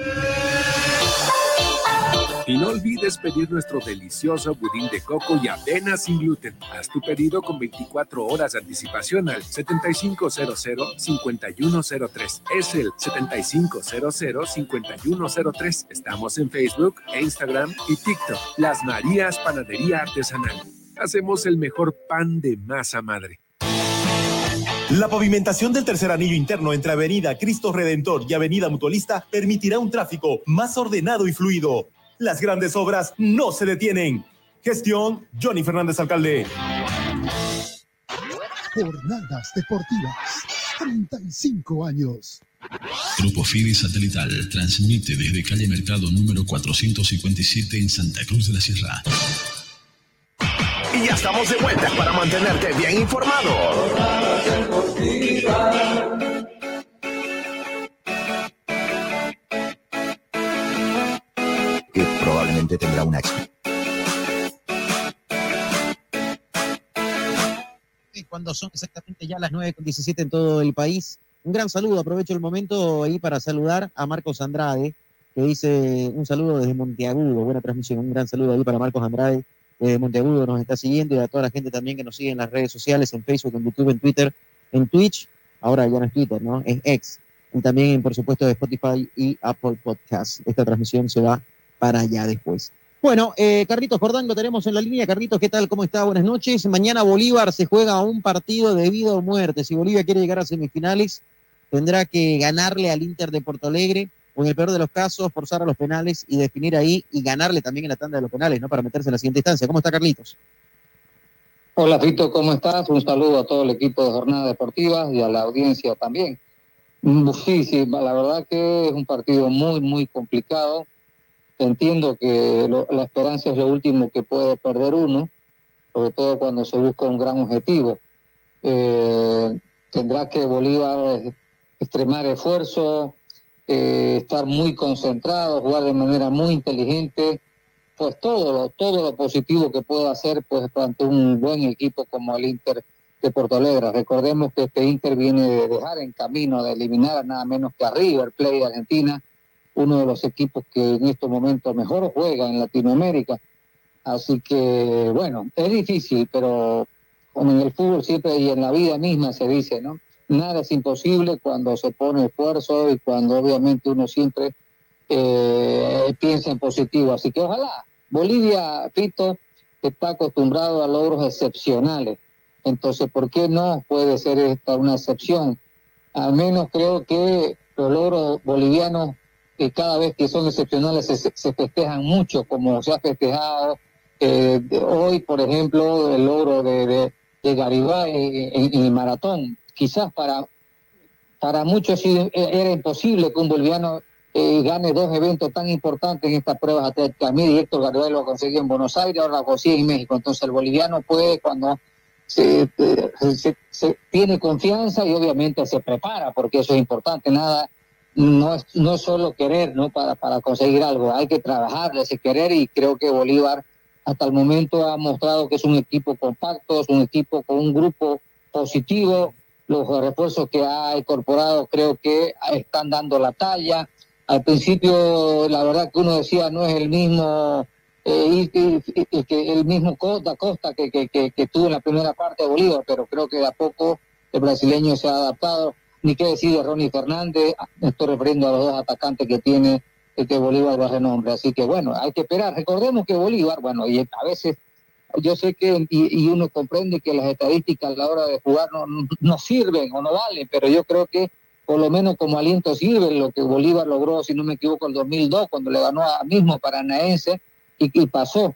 Y no olvides pedir nuestro delicioso budín de coco y avena sin gluten. Haz tu pedido con 24 horas de anticipación al 7500-5103. Es el 7500-5103. Estamos en Facebook, Instagram y TikTok. Las Marías Panadería Artesanal. Hacemos el mejor pan de masa madre. La pavimentación del tercer anillo interno entre Avenida Cristo Redentor y Avenida Mutualista permitirá un tráfico más ordenado y fluido. Las grandes obras no se detienen. Gestión Johnny Fernández Alcalde. Jornadas deportivas. 35 años. Grupo Fide Satelital transmite desde calle Mercado número 457 en Santa Cruz de la Sierra. Y ya estamos de vuelta para mantenerte bien informado. Tendrá una Cuando son exactamente ya las 9.17 en todo el país. Un gran saludo, aprovecho el momento ahí para saludar a Marcos Andrade, que dice un saludo desde Monteagudo, buena transmisión, un gran saludo ahí para Marcos Andrade, de Monteagudo nos está siguiendo y a toda la gente también que nos sigue en las redes sociales, en Facebook, en YouTube, en Twitter, en Twitch, ahora ya no es Twitter, ¿no? Es X. Y también, por supuesto, de Spotify y Apple Podcast. Esta transmisión se va para allá después. Bueno, eh, Carlitos Jordán lo tenemos en la línea. Carlitos, ¿qué tal? ¿Cómo está? Buenas noches. Mañana Bolívar se juega un partido de vida o muerte. Si Bolivia quiere llegar a semifinales, tendrá que ganarle al Inter de Porto Alegre o en el peor de los casos, forzar a los penales y definir ahí y ganarle también en la tanda de los penales, ¿no? Para meterse en la siguiente instancia. ¿Cómo está Carlitos? Hola, Fito, ¿cómo estás? Un saludo a todo el equipo de Jornada Deportiva y a la audiencia también. Sí, sí, la verdad que es un partido muy, muy complicado. Entiendo que la esperanza es lo último que puede perder uno, sobre todo cuando se busca un gran objetivo. Eh, tendrá que Bolívar extremar esfuerzo, eh, estar muy concentrado, jugar de manera muy inteligente, pues todo lo, todo lo positivo que pueda hacer pues ante un buen equipo como el Inter de Porto Alegre. Recordemos que este Inter viene de dejar en camino de eliminar nada menos que a River Plate de Argentina, uno de los equipos que en estos momentos mejor juega en Latinoamérica. Así que, bueno, es difícil, pero como en el fútbol siempre y en la vida misma se dice, ¿no? nada es imposible cuando se pone esfuerzo y cuando obviamente uno siempre eh, piensa en positivo. Así que ojalá. Bolivia, Pito, está acostumbrado a logros excepcionales. Entonces, ¿por qué no puede ser esta una excepción? Al menos creo que los logros bolivianos, que cada vez que son excepcionales, se, festejan mucho, como se ha festejado eh, hoy, por ejemplo, el logro de, de, Garibay en el maratón quizás para, para muchos era imposible que un boliviano eh, gane dos eventos tan importantes en estas pruebas atléticas. A mí, Héctor Garibay lo conseguido en Buenos Aires, ahora lo consigue en México. Entonces el boliviano puede cuando se, se, tiene confianza y obviamente se prepara, porque eso es importante. Nada, no es, no solo querer ¿no? Para, para conseguir algo, hay que trabajar ese querer y creo que Bolívar hasta el momento ha mostrado que es un equipo compacto, es un equipo con un grupo positivo, los refuerzos que ha incorporado creo que están dando la talla. Al principio, la verdad que uno decía no es el mismo eh, el mismo Costa, Costa que, que, que, tuvo en la primera parte de Bolívar, pero creo que de a poco el brasileño se ha adaptado. Ni qué decir de Ronnie Fernández, estoy refiriendo a los dos atacantes que tiene que Bolívar va a renombre. Así que bueno, hay que esperar. Recordemos que Bolívar, bueno, y a veces yo sé que, y, uno comprende que las estadísticas a la hora de jugar no, no sirven o no valen, pero yo creo que por lo menos como aliento sirve lo que Bolívar logró, si no me equivoco, el 2002, cuando le ganó a mismo Paranaense y, y pasó.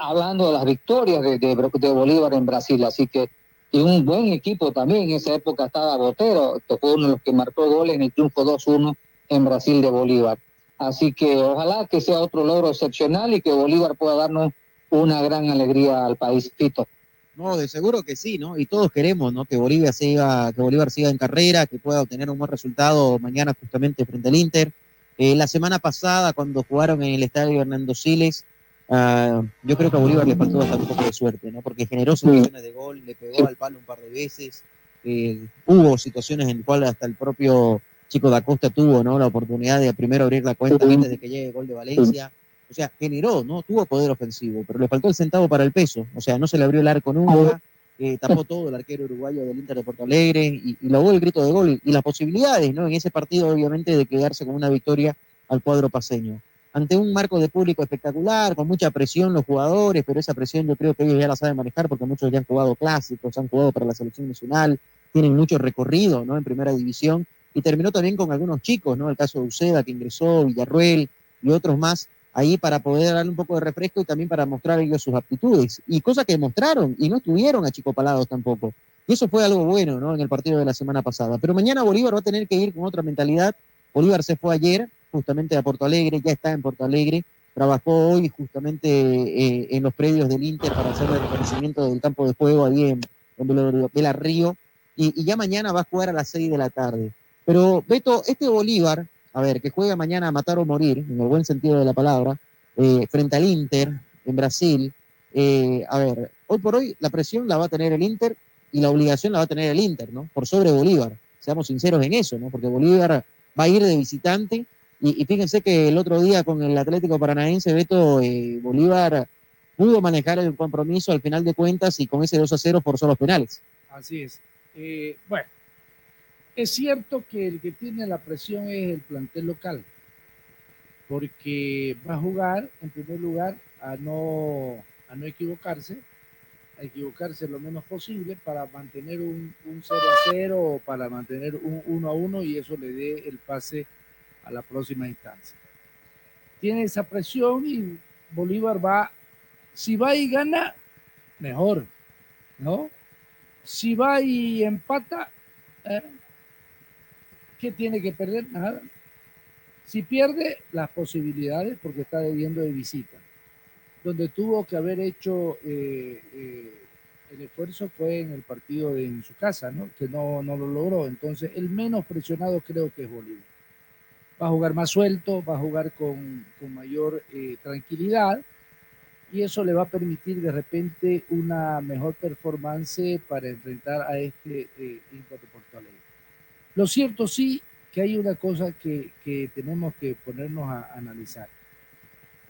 Hablando de las victorias de, de, Bolívar en Brasil, así que y un buen equipo también, en esa época estaba Botero, que fue uno de los que marcó goles en el triunfo 2-1 en Brasil de Bolívar. Así que ojalá que sea otro logro excepcional y que Bolívar pueda darnos una gran alegría al país, Pito. No, de seguro que sí, ¿no? Y todos queremos, ¿no? Que Bolivia siga, que Bolívar siga en carrera, que pueda obtener un buen resultado mañana justamente frente al Inter. Eh, la semana pasada, cuando jugaron en el estadio Hernando Siles, ah, yo creo que a Bolívar le faltó bastante un poco de suerte, ¿no? Porque generó situaciones de gol, le pegó al palo un par de veces. Eh, hubo situaciones en las cuales hasta el propio Chico da Costa tuvo, ¿no? La oportunidad de primero abrir la cuenta antes de que llegue el gol de Valencia O sea, generó, ¿no? Tuvo poder ofensivo, pero le faltó el centavo para el peso. O sea, no se le abrió el arco nunca, eh, tapó todo el arquero uruguayo del Inter de Porto Alegre y, y logró el grito de gol y las posibilidades, ¿no? En ese partido, obviamente, de quedarse con una victoria al cuadro paseño. Ante un marco de público espectacular, con mucha presión los jugadores, pero esa presión yo creo que ellos ya la saben manejar porque muchos ya han jugado clásicos, han jugado para la selección nacional, tienen mucho recorrido, ¿no? En primera división y terminó también con algunos chicos, ¿no? El caso de Uceda que ingresó, Villarruel y otros más ahí para poder darle un poco de refresco y también para mostrar ellos sus aptitudes. Y cosas que mostraron y no estuvieron achicopalados tampoco. Y eso fue algo bueno, ¿no? En el partido de la semana pasada. Pero mañana Bolívar va a tener que ir con otra mentalidad. Bolívar se fue ayer justamente a Porto Alegre, ya está en Porto Alegre, trabajó hoy justamente eh, en los predios del Inter para hacer el reconocimiento del campo de juego ahí en, en Vela Río, y, ya mañana va a jugar a las 6 de la tarde. Pero Beto, este Bolívar, a ver, que juega mañana a matar o morir, en el buen sentido de la palabra, eh, frente al Inter en Brasil, eh, a ver, hoy por hoy la presión la va a tener el Inter y la obligación la va a tener el Inter, ¿no? Por sobre Bolívar. Seamos sinceros en eso, ¿no? Porque Bolívar va a ir de visitante y, fíjense que el otro día con el Atlético Paranaense, Beto, eh, Bolívar pudo manejar el compromiso al final de cuentas y con ese 2 a 0 forzó los penales. Así es. Eh, bueno, es cierto que el que tiene la presión es el plantel local, porque va a jugar, en primer lugar, a no, a no equivocarse, a equivocarse lo menos posible para mantener un, un 0 a 0 o para mantener un 1 a 1 y eso le dé el pase a la próxima instancia. Tiene esa presión y Bolívar va, si va y gana, mejor, ¿no? Si va y empata, ¿eh? ¿qué tiene que perder? Nada. Si pierde, las posibilidades, porque está debiendo de visita. Donde tuvo que haber hecho eh, eh, el esfuerzo fue en el partido de, en su casa, ¿no? Que no, no lo logró. Entonces, el menos presionado creo que es Bolívar va a jugar más suelto, va a jugar con, mayor eh, tranquilidad y eso le va a permitir de repente una mejor performance para enfrentar a este eh, de Porto Alegre. Lo cierto sí que hay una cosa que, que tenemos que ponernos a, analizar,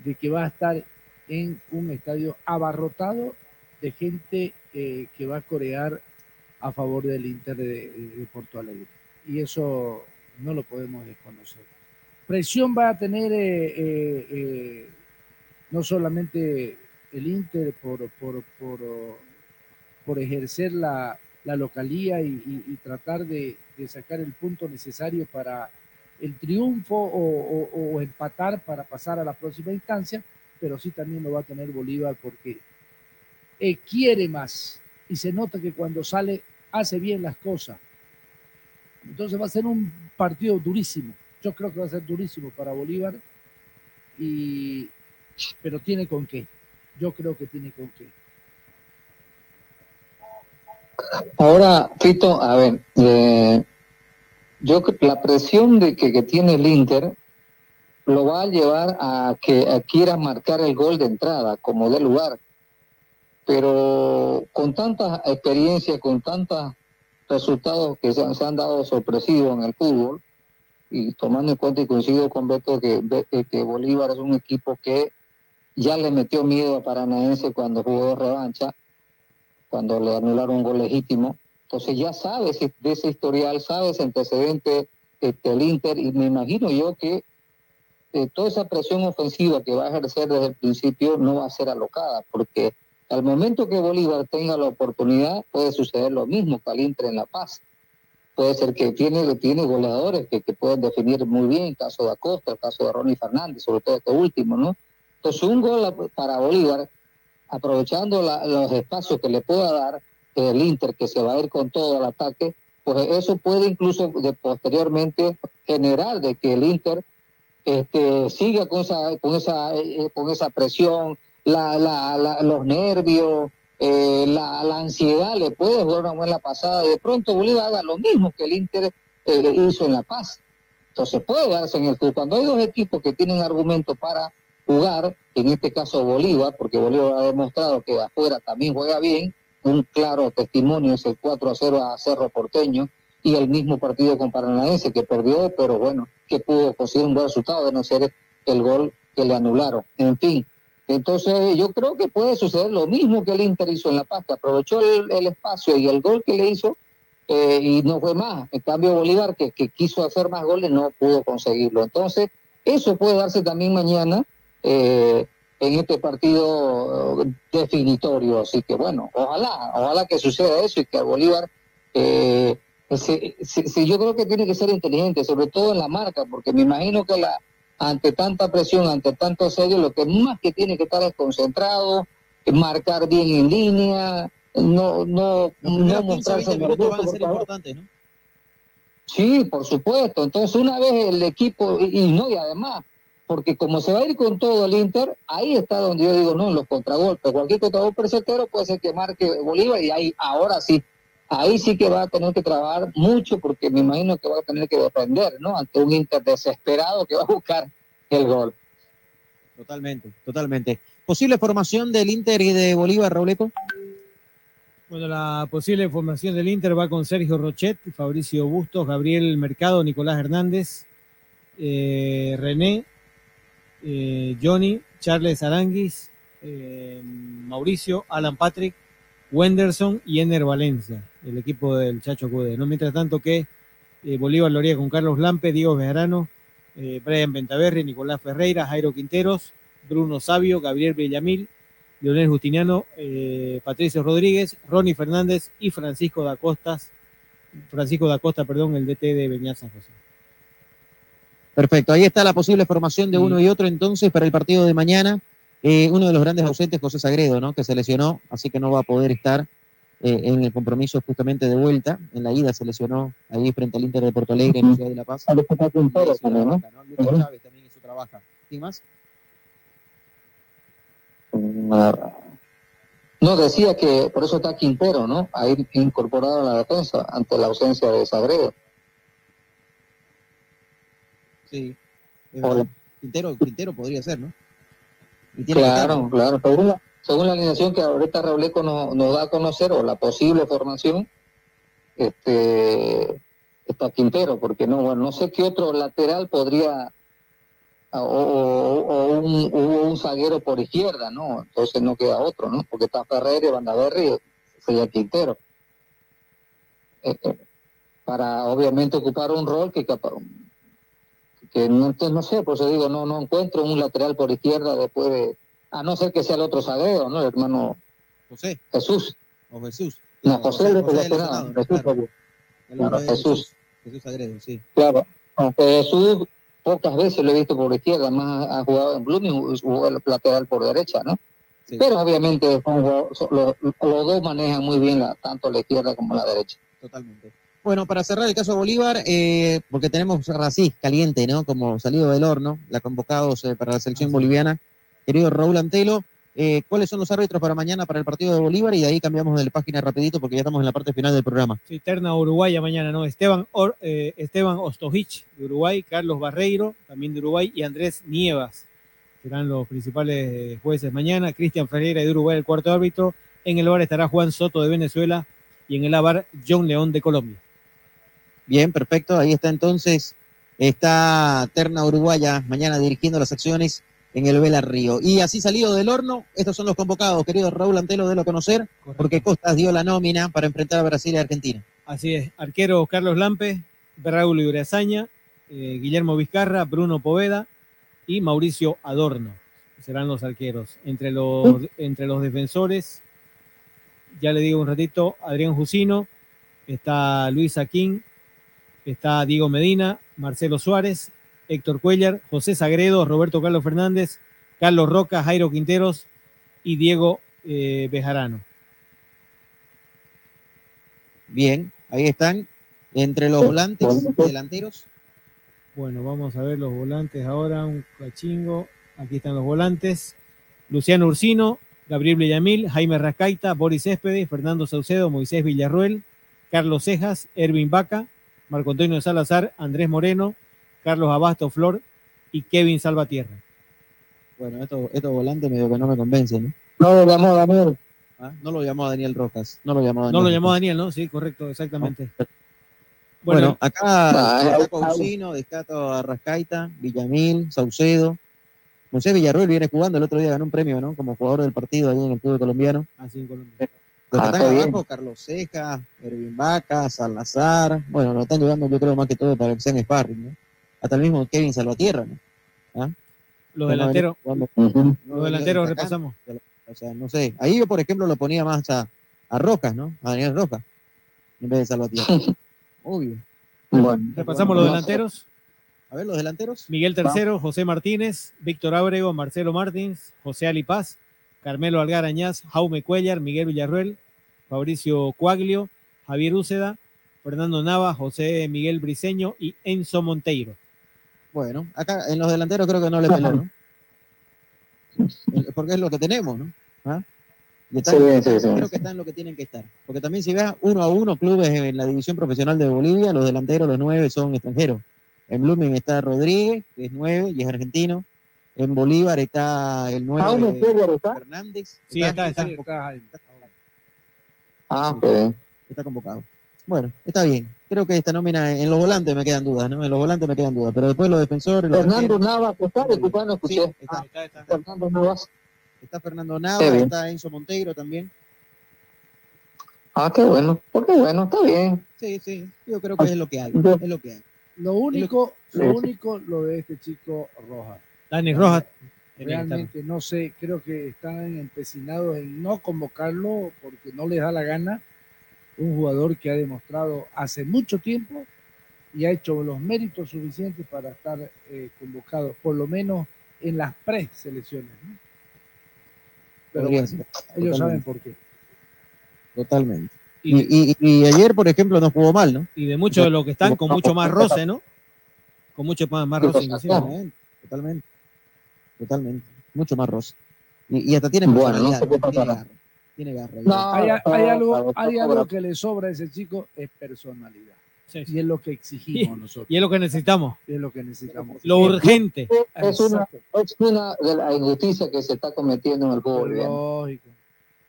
de que va a estar en un estadio abarrotado de gente eh, que va a corear a favor del Inter de, de Porto Alegre. Y eso no lo podemos desconocer. Presión va a tener eh, eh, eh, no solamente el Inter por, por, por, por ejercer la, localía y, tratar de, sacar el punto necesario para el triunfo o, empatar para pasar a la próxima instancia, pero sí también lo va a tener Bolívar porque quiere más y se nota que cuando sale hace bien las cosas. Entonces va a ser un partido durísimo. Yo creo que va a ser durísimo para Bolívar, y, pero tiene con qué. Yo creo que tiene con qué. Ahora, Fito, a ver, eh, yo la presión de que, que, tiene el Inter lo va a llevar a que a quiera marcar el gol de entrada, como de lugar. Pero con tanta experiencia, con tantos resultados que se, se han dado sorpresivos en el fútbol, y tomando en cuenta y coincido con Beto que, que Bolívar es un equipo que ya le metió miedo a Paranaense cuando jugó revancha, cuando le anularon un gol legítimo. Entonces ya sabes de ese historial, sabes antecedente este, el Inter y me imagino yo que eh, toda esa presión ofensiva que va a ejercer desde el principio no va a ser alocada, porque al momento que Bolívar tenga la oportunidad puede suceder lo mismo que al Inter en La Paz puede ser que tiene, tiene goleadores que, que pueden definir muy bien, el caso de Acosta, el caso de Ronnie Fernández, sobre todo este último, ¿no? Entonces, un gol para Bolívar, aprovechando la, los espacios que le pueda dar el Inter, que se va a ir con todo al ataque, pues eso puede incluso de, posteriormente generar de que el Inter este, siga con esa, con esa, eh, con esa presión, la, la, los nervios, eh, la, la, ansiedad le puede jugar una buena pasada. De pronto Bolívar haga lo mismo que el Inter eh, hizo en La Paz. Entonces puede darse en el club. Cuando hay dos equipos que tienen argumentos para jugar, en este caso Bolívar, porque Bolívar ha demostrado que afuera también juega bien, un claro testimonio es el 4 a 0 a Cerro Porteño y el mismo partido con Paranaense que perdió, pero bueno, que pudo conseguir un buen resultado de no ser el gol que le anularon. En fin, entonces yo creo que puede suceder lo mismo que el Inter hizo en La Paz, que aprovechó el, espacio y el gol que le hizo eh, y no fue más. En cambio Bolívar, que, quiso hacer más goles, no pudo conseguirlo. Entonces, eso puede darse también mañana eh, en este partido eh, definitorio. Así que bueno, ojalá, ojalá que suceda eso y que Bolívar... Eh, se- yo creo que tiene que ser inteligente, sobre todo en la marca, porque me imagino que la ante tanta presión, ante tanto asedio, lo que más que tiene que estar es concentrado, marcar bien en línea, no, no, no primeros 15, mostrarse 20 minutos van a nervioso, ser por favor. importantes, ¿no? Sí, por supuesto. Entonces, una vez el equipo, y, y no, y además, porque como se va a ir con todo el Inter, ahí está donde yo digo, no, en los contragolpes. Cualquier contragolpe certero puede ser que marque Bolívar y ahí, ahora sí, ahí sí que va a tener que trabajar mucho porque me imagino que va a tener que defender, ¿no? Ante un Inter desesperado que va a buscar el gol. Totalmente, totalmente. ¿Posible formación del Inter y de Bolívar, Robleco? Bueno, la posible formación del Inter va con Sergio Rochet, Fabricio Bustos, Gabriel Mercado, Nicolás Hernández, eh, René, eh, Johnny, Charles Aranguis, eh, Mauricio, Alan Patrick, Wenderson y Ener Valencia, el equipo del Chacho Cude. ¿no? Mientras tanto que eh, Bolívar lo haría con Carlos Lampe, Diego Bejarano, eh, Brian Nicolás Ferreira, Jairo Quinteros, Bruno Sabio, Gabriel Villamil, Leonel Justiniano, eh, Patricio Rodríguez, Ronnie Fernández y Francisco da Costas, Francisco da Costa, perdón, el DT de Beñat San José. Perfecto, ahí está la posible formación de uno y otro entonces para el partido de mañana. Eh, uno de los grandes ausentes, José Sagredo, ¿no? que se lesionó, así que no va a poder estar eh, en el compromiso justamente de vuelta. En la ida se lesionó ahí frente al Inter de Porto Alegre en la ciudad de La Paz. Ujú. Chávez también eso trabaja. ¿Quién más? No, decía que por eso está Quintero, ¿no? Ahí incorporado a la defensa ante la ausencia de Sagredo. Sí. Quintero, Quintero podría ser, ¿no? Y tiene Claro, claro. Según la, según la alineación que ahorita Reuleco nos, nos da a conocer, o la posible formación, este está Quintero, porque no, bueno, no sé qué otro lateral podría, o, o- o un, o un zaguero por izquierda, ¿no? Entonces no queda otro, ¿no? Porque está Ferreira y Bandaberri, sería Quintero. Eh, eh, para obviamente ocupar un rol que que no, entonces, no sé, por eso digo, no, no encuentro un lateral por izquierda después de, a no ser que sea el otro zaguero, ¿no? El hermano José Jesús. o Jesús. No, José, José, Jesús, claro. Jesús. Jesús Sagredo, sí. Claro, aunque Jesús pocas veces lo he visto por izquierda, más ha jugado en Blooming, jugó el lateral por derecha, ¿no? Pero obviamente son- los, los dos manejan muy bien la, tanto la izquierda como la derecha. Totalmente. Bueno, para cerrar el caso de Bolívar, eh, porque tenemos así, caliente, ¿no? Como salido del horno, la convocados eh, para la selección boliviana. Querido Raúl Antelo, eh, ¿cuáles son los árbitros para mañana para el partido de Bolívar? Y de ahí cambiamos de página rapidito porque ya estamos en la parte final del programa. Sí, terna Uruguaya mañana, ¿no? Esteban, Or- eh, Esteban Ostojich de Uruguay, Carlos Barreiro, también de Uruguay, y Andrés Nievas serán los principales eh, jueces mañana. Cristian Ferreira de Uruguay, el cuarto árbitro. En el bar estará Juan Soto de Venezuela y en el ABAR John León de Colombia. Bien, perfecto. Ahí está entonces. Está Terna Uruguaya mañana dirigiendo las acciones en el Vela Río. Y así salido del horno, estos son los convocados, querido Raúl Antelo, de lo conocer, porque Costas dio la nómina para enfrentar a Brasil y Argentina. Así es, arquero Carlos Lampe, Raúl Ibrazaña, eh, Guillermo Vizcarra, Bruno Poveda y Mauricio Adorno. Serán los arqueros. Entre los, entre los defensores, ya le digo un ratito, Adrián Jusino, está Luis Aquín, está Diego Medina, Marcelo Suárez, Héctor Cuellar, José Sagredo, Roberto Carlos Fernández, Carlos Roca, Jairo Quinteros y Diego eh, Bejarano. Bien, ahí están. Entre los volantes delanteros. Bueno, vamos a ver los volantes ahora, un cachingo. Aquí están los volantes. Luciano Ursino, Gabriel Villamil, Jaime Rascaita, Boris Céspedes, Fernando Saucedo, Moisés Villarruel, Carlos Cejas, Ervin Vaca, Marco Antonio Salazar, Andrés Moreno, Carlos Abasto Flor y Kevin Salvatierra. Bueno, estos estos volantes medio que no me convencen, ¿no? No lo llamó Daniel. Ah, No lo llamó Daniel Rojas. No lo llamó Daniel. No lo llamó. Daniel, ¿no? Sí, correcto, exactamente. Bueno, acá Ah, destaco a descato a Rascaita, Villamil, Saucedo, José Villarroel viene jugando, el otro día ganó un premio, ¿no? Como jugador del partido ahí en el fútbol colombiano. Así en Colombia. Los que Ah, están está bien. abajo, Carlos Ceja, Ervin Vaca, Salazar, bueno, lo están ayudando yo creo más que todo para que sean sparring, ¿no? Hasta el mismo Kevin Salvatierra, ¿no? ¿Ah? Los delanteros, los delanteros repasamos. O sea, no sé. Ahí yo, por ejemplo, lo ponía más a, a Rojas, ¿no? A Daniel Rojas, en vez de Salvatierra. Obvio. Bueno, Repasamos los delanteros. A ver, los delanteros. Miguel Tercero, José Martínez, Víctor Ábrego, Marcelo Martins, José Alipaz, Carmelo Algarañaz, Jaume Cuellar, Miguel Villarruel, Fabricio Cuaglio, Javier Úceda, Fernando Nava, José Miguel Briseño y Enzo Monteiro. Bueno, acá en los delanteros creo que no le peló, ¿no? Porque es lo que tenemos, ¿no? ¿Ah? Y Sí, sí, sí. creo que están en lo que tienen que estar. Porque también si ves uno a uno clubes en la división profesional de Bolivia, los delanteros, los nueve, son extranjeros. En Blooming está Rodríguez, que es nueve y es argentino. En Bolívar está el Jaume nueve Cuellar está. Fernández. Sí, está, está. Sí, está Jaime. Ah, bien. está convocado. Bueno, está bien. Creo que esta nómina en los volantes me quedan dudas, ¿no? En los volantes me quedan dudas, pero después los defensores, los Fernando arqueros- Navas está de cubano, Sí, está, Está, está. Fernando Navas. está Fernando Qué Nava, bien. está Enzo Monteiro también. Ah, qué bueno. ¿Por qué bueno? Está bien. Sí, sí, yo creo que es lo que hay, Yo- es lo que hay. Lo único, Sí, lo sí. único, lo de este chico Rojas. Dani Rojas. Realmente no sé, creo que están empecinados en no convocarlo porque no les da la gana. Un jugador que ha demostrado hace mucho tiempo y ha hecho los méritos suficientes para estar eh, convocado, por lo menos en las preselecciones. ¿no? Pero bueno, ser, ellos saben por qué. Totalmente. Y, Y, y- y ayer, por ejemplo, no jugó mal, ¿no? y de muchos de los que están con mucho más roce, ¿no? Con mucho más, más roce, totalmente. Totalmente. Mucho más rosa. Y, y hasta tiene Bueno, no tiene garra. Tiene garra. No, Hay, algo, hay algo que le sobra a ese chico, es personalidad. Sí, sí. Y es lo que exigimos nosotros. Y es lo que necesitamos. Y es lo que necesitamos. Lo urgente. Es una, es una de las injusticias que se está cometiendo en el fútbol boliviano. Lógico.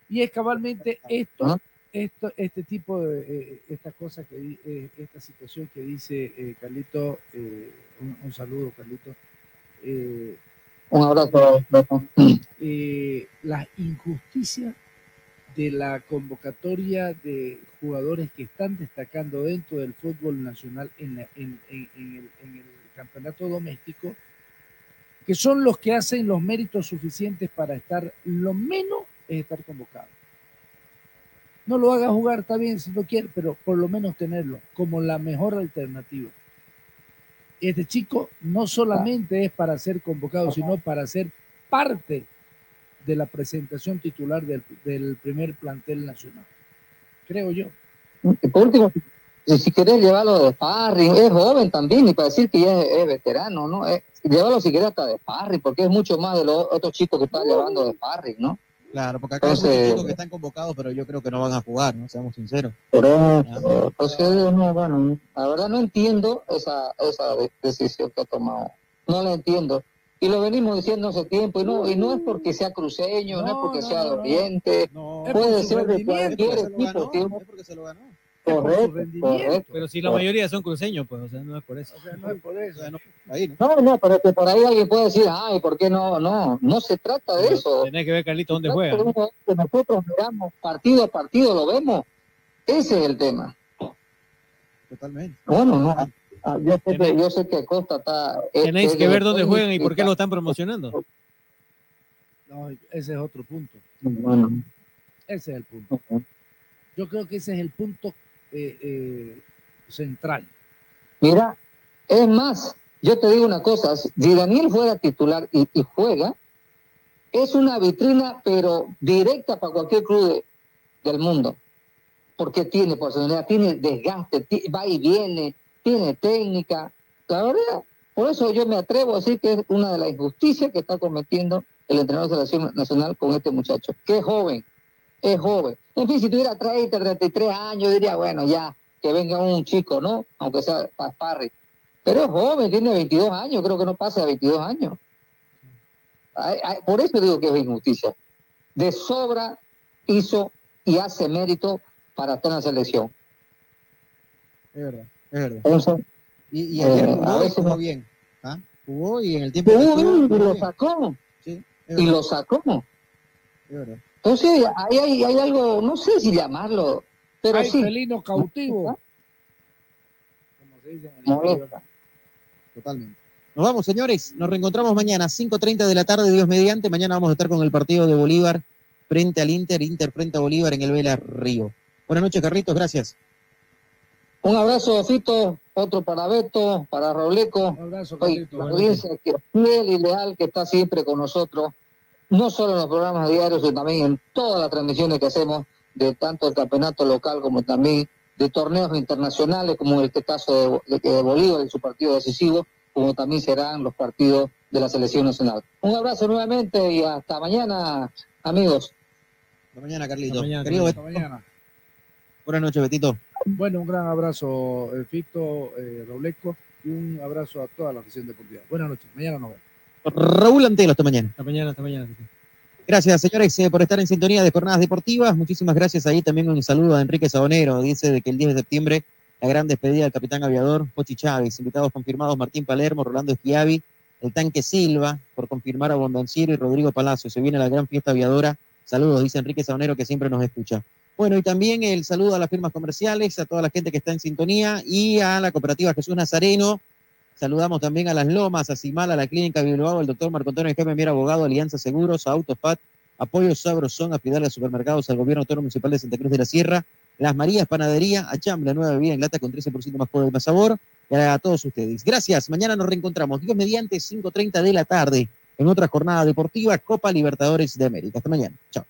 Y es cabalmente esto, esto este tipo de, eh, esta cosa que, eh, esta situación que dice eh, Carlito, eh, un, un saludo Carlito, eh, Un abrazo. Eh, las injusticias de la convocatoria de jugadores que están destacando dentro del fútbol nacional en, la- en el, en el campeonato doméstico, que son los que hacen los méritos suficientes para estar, lo menos es estar convocado. No lo haga jugar, está bien si no quiere, pero por lo menos tenerlo como la mejor alternativa. Este chico no solamente es para ser convocado, sino para ser parte de la presentación titular del, del primer plantel nacional. Creo yo. Por último, si, si querés llevarlo de sparring, es joven también, y para decir que ya es, es veterano, ¿no? Es- llévalo si querés hasta de sparring, porque es mucho más de los otros chicos que están llevando de sparring, ¿no? Claro, porque acá hay Entonces- muchos chicos que están convocados, pero yo creo que no van a jugar, ¿no? Seamos sinceros. Por eso, entonces, no, bueno, la verdad no entiendo esa, esa de- decisión que ha tomado. No la entiendo. Y lo venimos diciendo hace tiempo, y no, y no es porque sea cruceño, no, es porque sea de Oriente, No, puede ser de cualquier equipo. es porque se lo ganó. Es por su Correcto. Pero si la mayoría son cruceños, pues, o sea, no es por eso. O sea, no es por eso. O sea, no, ahí, ¿no? No, no, pero que por ahí alguien puede decir, ay, ¿por qué no? No, no se trata de eso. Tenés que ver, Carlito, dónde juega. nosotros miramos partido a partido, lo vemos. Ese es el tema. Totalmente. Bueno, no. ah, Yo sé que, yo sé que Costa está. es- Tenéis es que ver dónde juegan y por qué lo están promocionando. No, ese es otro punto. Bueno, Ese es el punto. Yo creo que ese es el punto eh, eh, central. Mira, es más, yo te digo una cosa: si Daniel fuera titular y, juega, es una vitrina, pero directa para cualquier club de- del mundo. Porque tiene personalidad, tiene desgaste, va y viene, tiene técnica. La verdad, por eso yo me atrevo a decir que es una de las injusticias que está cometiendo el entrenador de la selección nacional con este muchacho, es joven, es joven. En fin, si tuviera 30, 33 años, diría, bueno, ya, que venga un chico, ¿no? Aunque sea sparring. Pero es joven, tiene 22 años, creo que no pasa de 22 años. Ay, ay, por eso digo que es injusticia. De sobra hizo y hace mérito para estar en la selección. Es verdad, es verdad. Y, y Eh, ayer a jugó, veces jugó bien. ¿ah? Jugó y en el tiempo. Jugó estuvo, y lo bien. sacó. Sí, Y lo sacó. es verdad. Entonces, ahí hay, hay algo, no sé si llamarlo, pero Hay sí. felino cautivo. Como se dice en el. Totalmente. Nos vamos, señores. Nos reencontramos mañana, 5.30 de la tarde, Dios mediante. Mañana vamos a estar con el partido de Bolívar frente al Inter, Inter frente a Bolívar en el Vela Río. Buenas noches, Carlitos. Gracias. Un abrazo, Fito, otro para Beto, para Robleco. Un abrazo, Oye, Carlito. la audiencia que es fiel y leal que está siempre con nosotros, no solo en los programas diarios, sino también en todas las transmisiones que hacemos de tanto el campeonato local como también de torneos internacionales, como en este caso de, de- de Bolívar en su partido decisivo, como también serán los partidos de la selección nacional. Un abrazo nuevamente y hasta mañana, amigos. Hasta mañana, Carlitos. Hasta mañana, Querido Hasta Beto, mañana. buenas noches, Betito. Bueno, un gran abrazo, eh, Fito, eh, Robleco, y un abrazo a toda la afición deportiva. Buenas noches. Mañana nos vemos. Raúl Antelo, hasta mañana. Hasta mañana, hasta mañana. Gracias, señores, eh, por estar en sintonía de Jornadas Deportivas. Muchísimas gracias ahí. También un saludo a Enrique Sabonero. Dice de que el 10 de septiembre la gran despedida del capitán aviador Pochi Chávez. Invitados confirmados Martín Palermo, Rolando Esquiavi, el tanque Silva, por confirmar a Bondanciero y Rodrigo Palacio. Se viene la gran fiesta aviadora. Saludos, dice Enrique Sabonero, que siempre nos escucha. Bueno, y también el saludo a las firmas comerciales, a toda la gente que está en sintonía y a la cooperativa Jesús Nazareno. Saludamos también a Las Lomas, a Cimal, a la Clínica Bilbao, al doctor Marco Antonio Jaime Mier, abogado, Alianza Seguros, a Autofat, Apoyo Sabrosón, a Fidel de Supermercados, al Gobierno Autónomo Municipal de Santa Cruz de la Sierra, Las Marías Panadería, a Cham, la nueva bebida en lata con 13% más poder y más sabor, y a todos ustedes. Gracias, mañana nos reencontramos, Dios mediante 5.30 de la tarde, en otra jornada deportiva, Copa Libertadores de América. Hasta mañana. Chao.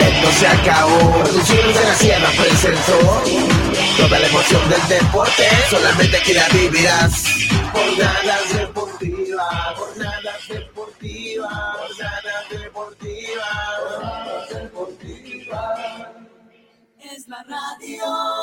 Esto se acabó. De la Sierra presentó Toda la emoción del deporte solamente aquí la vivirás. Jornadas deportivas, jornadas deportivas, jornadas deportivas, jornadas deportivas. Es la radio.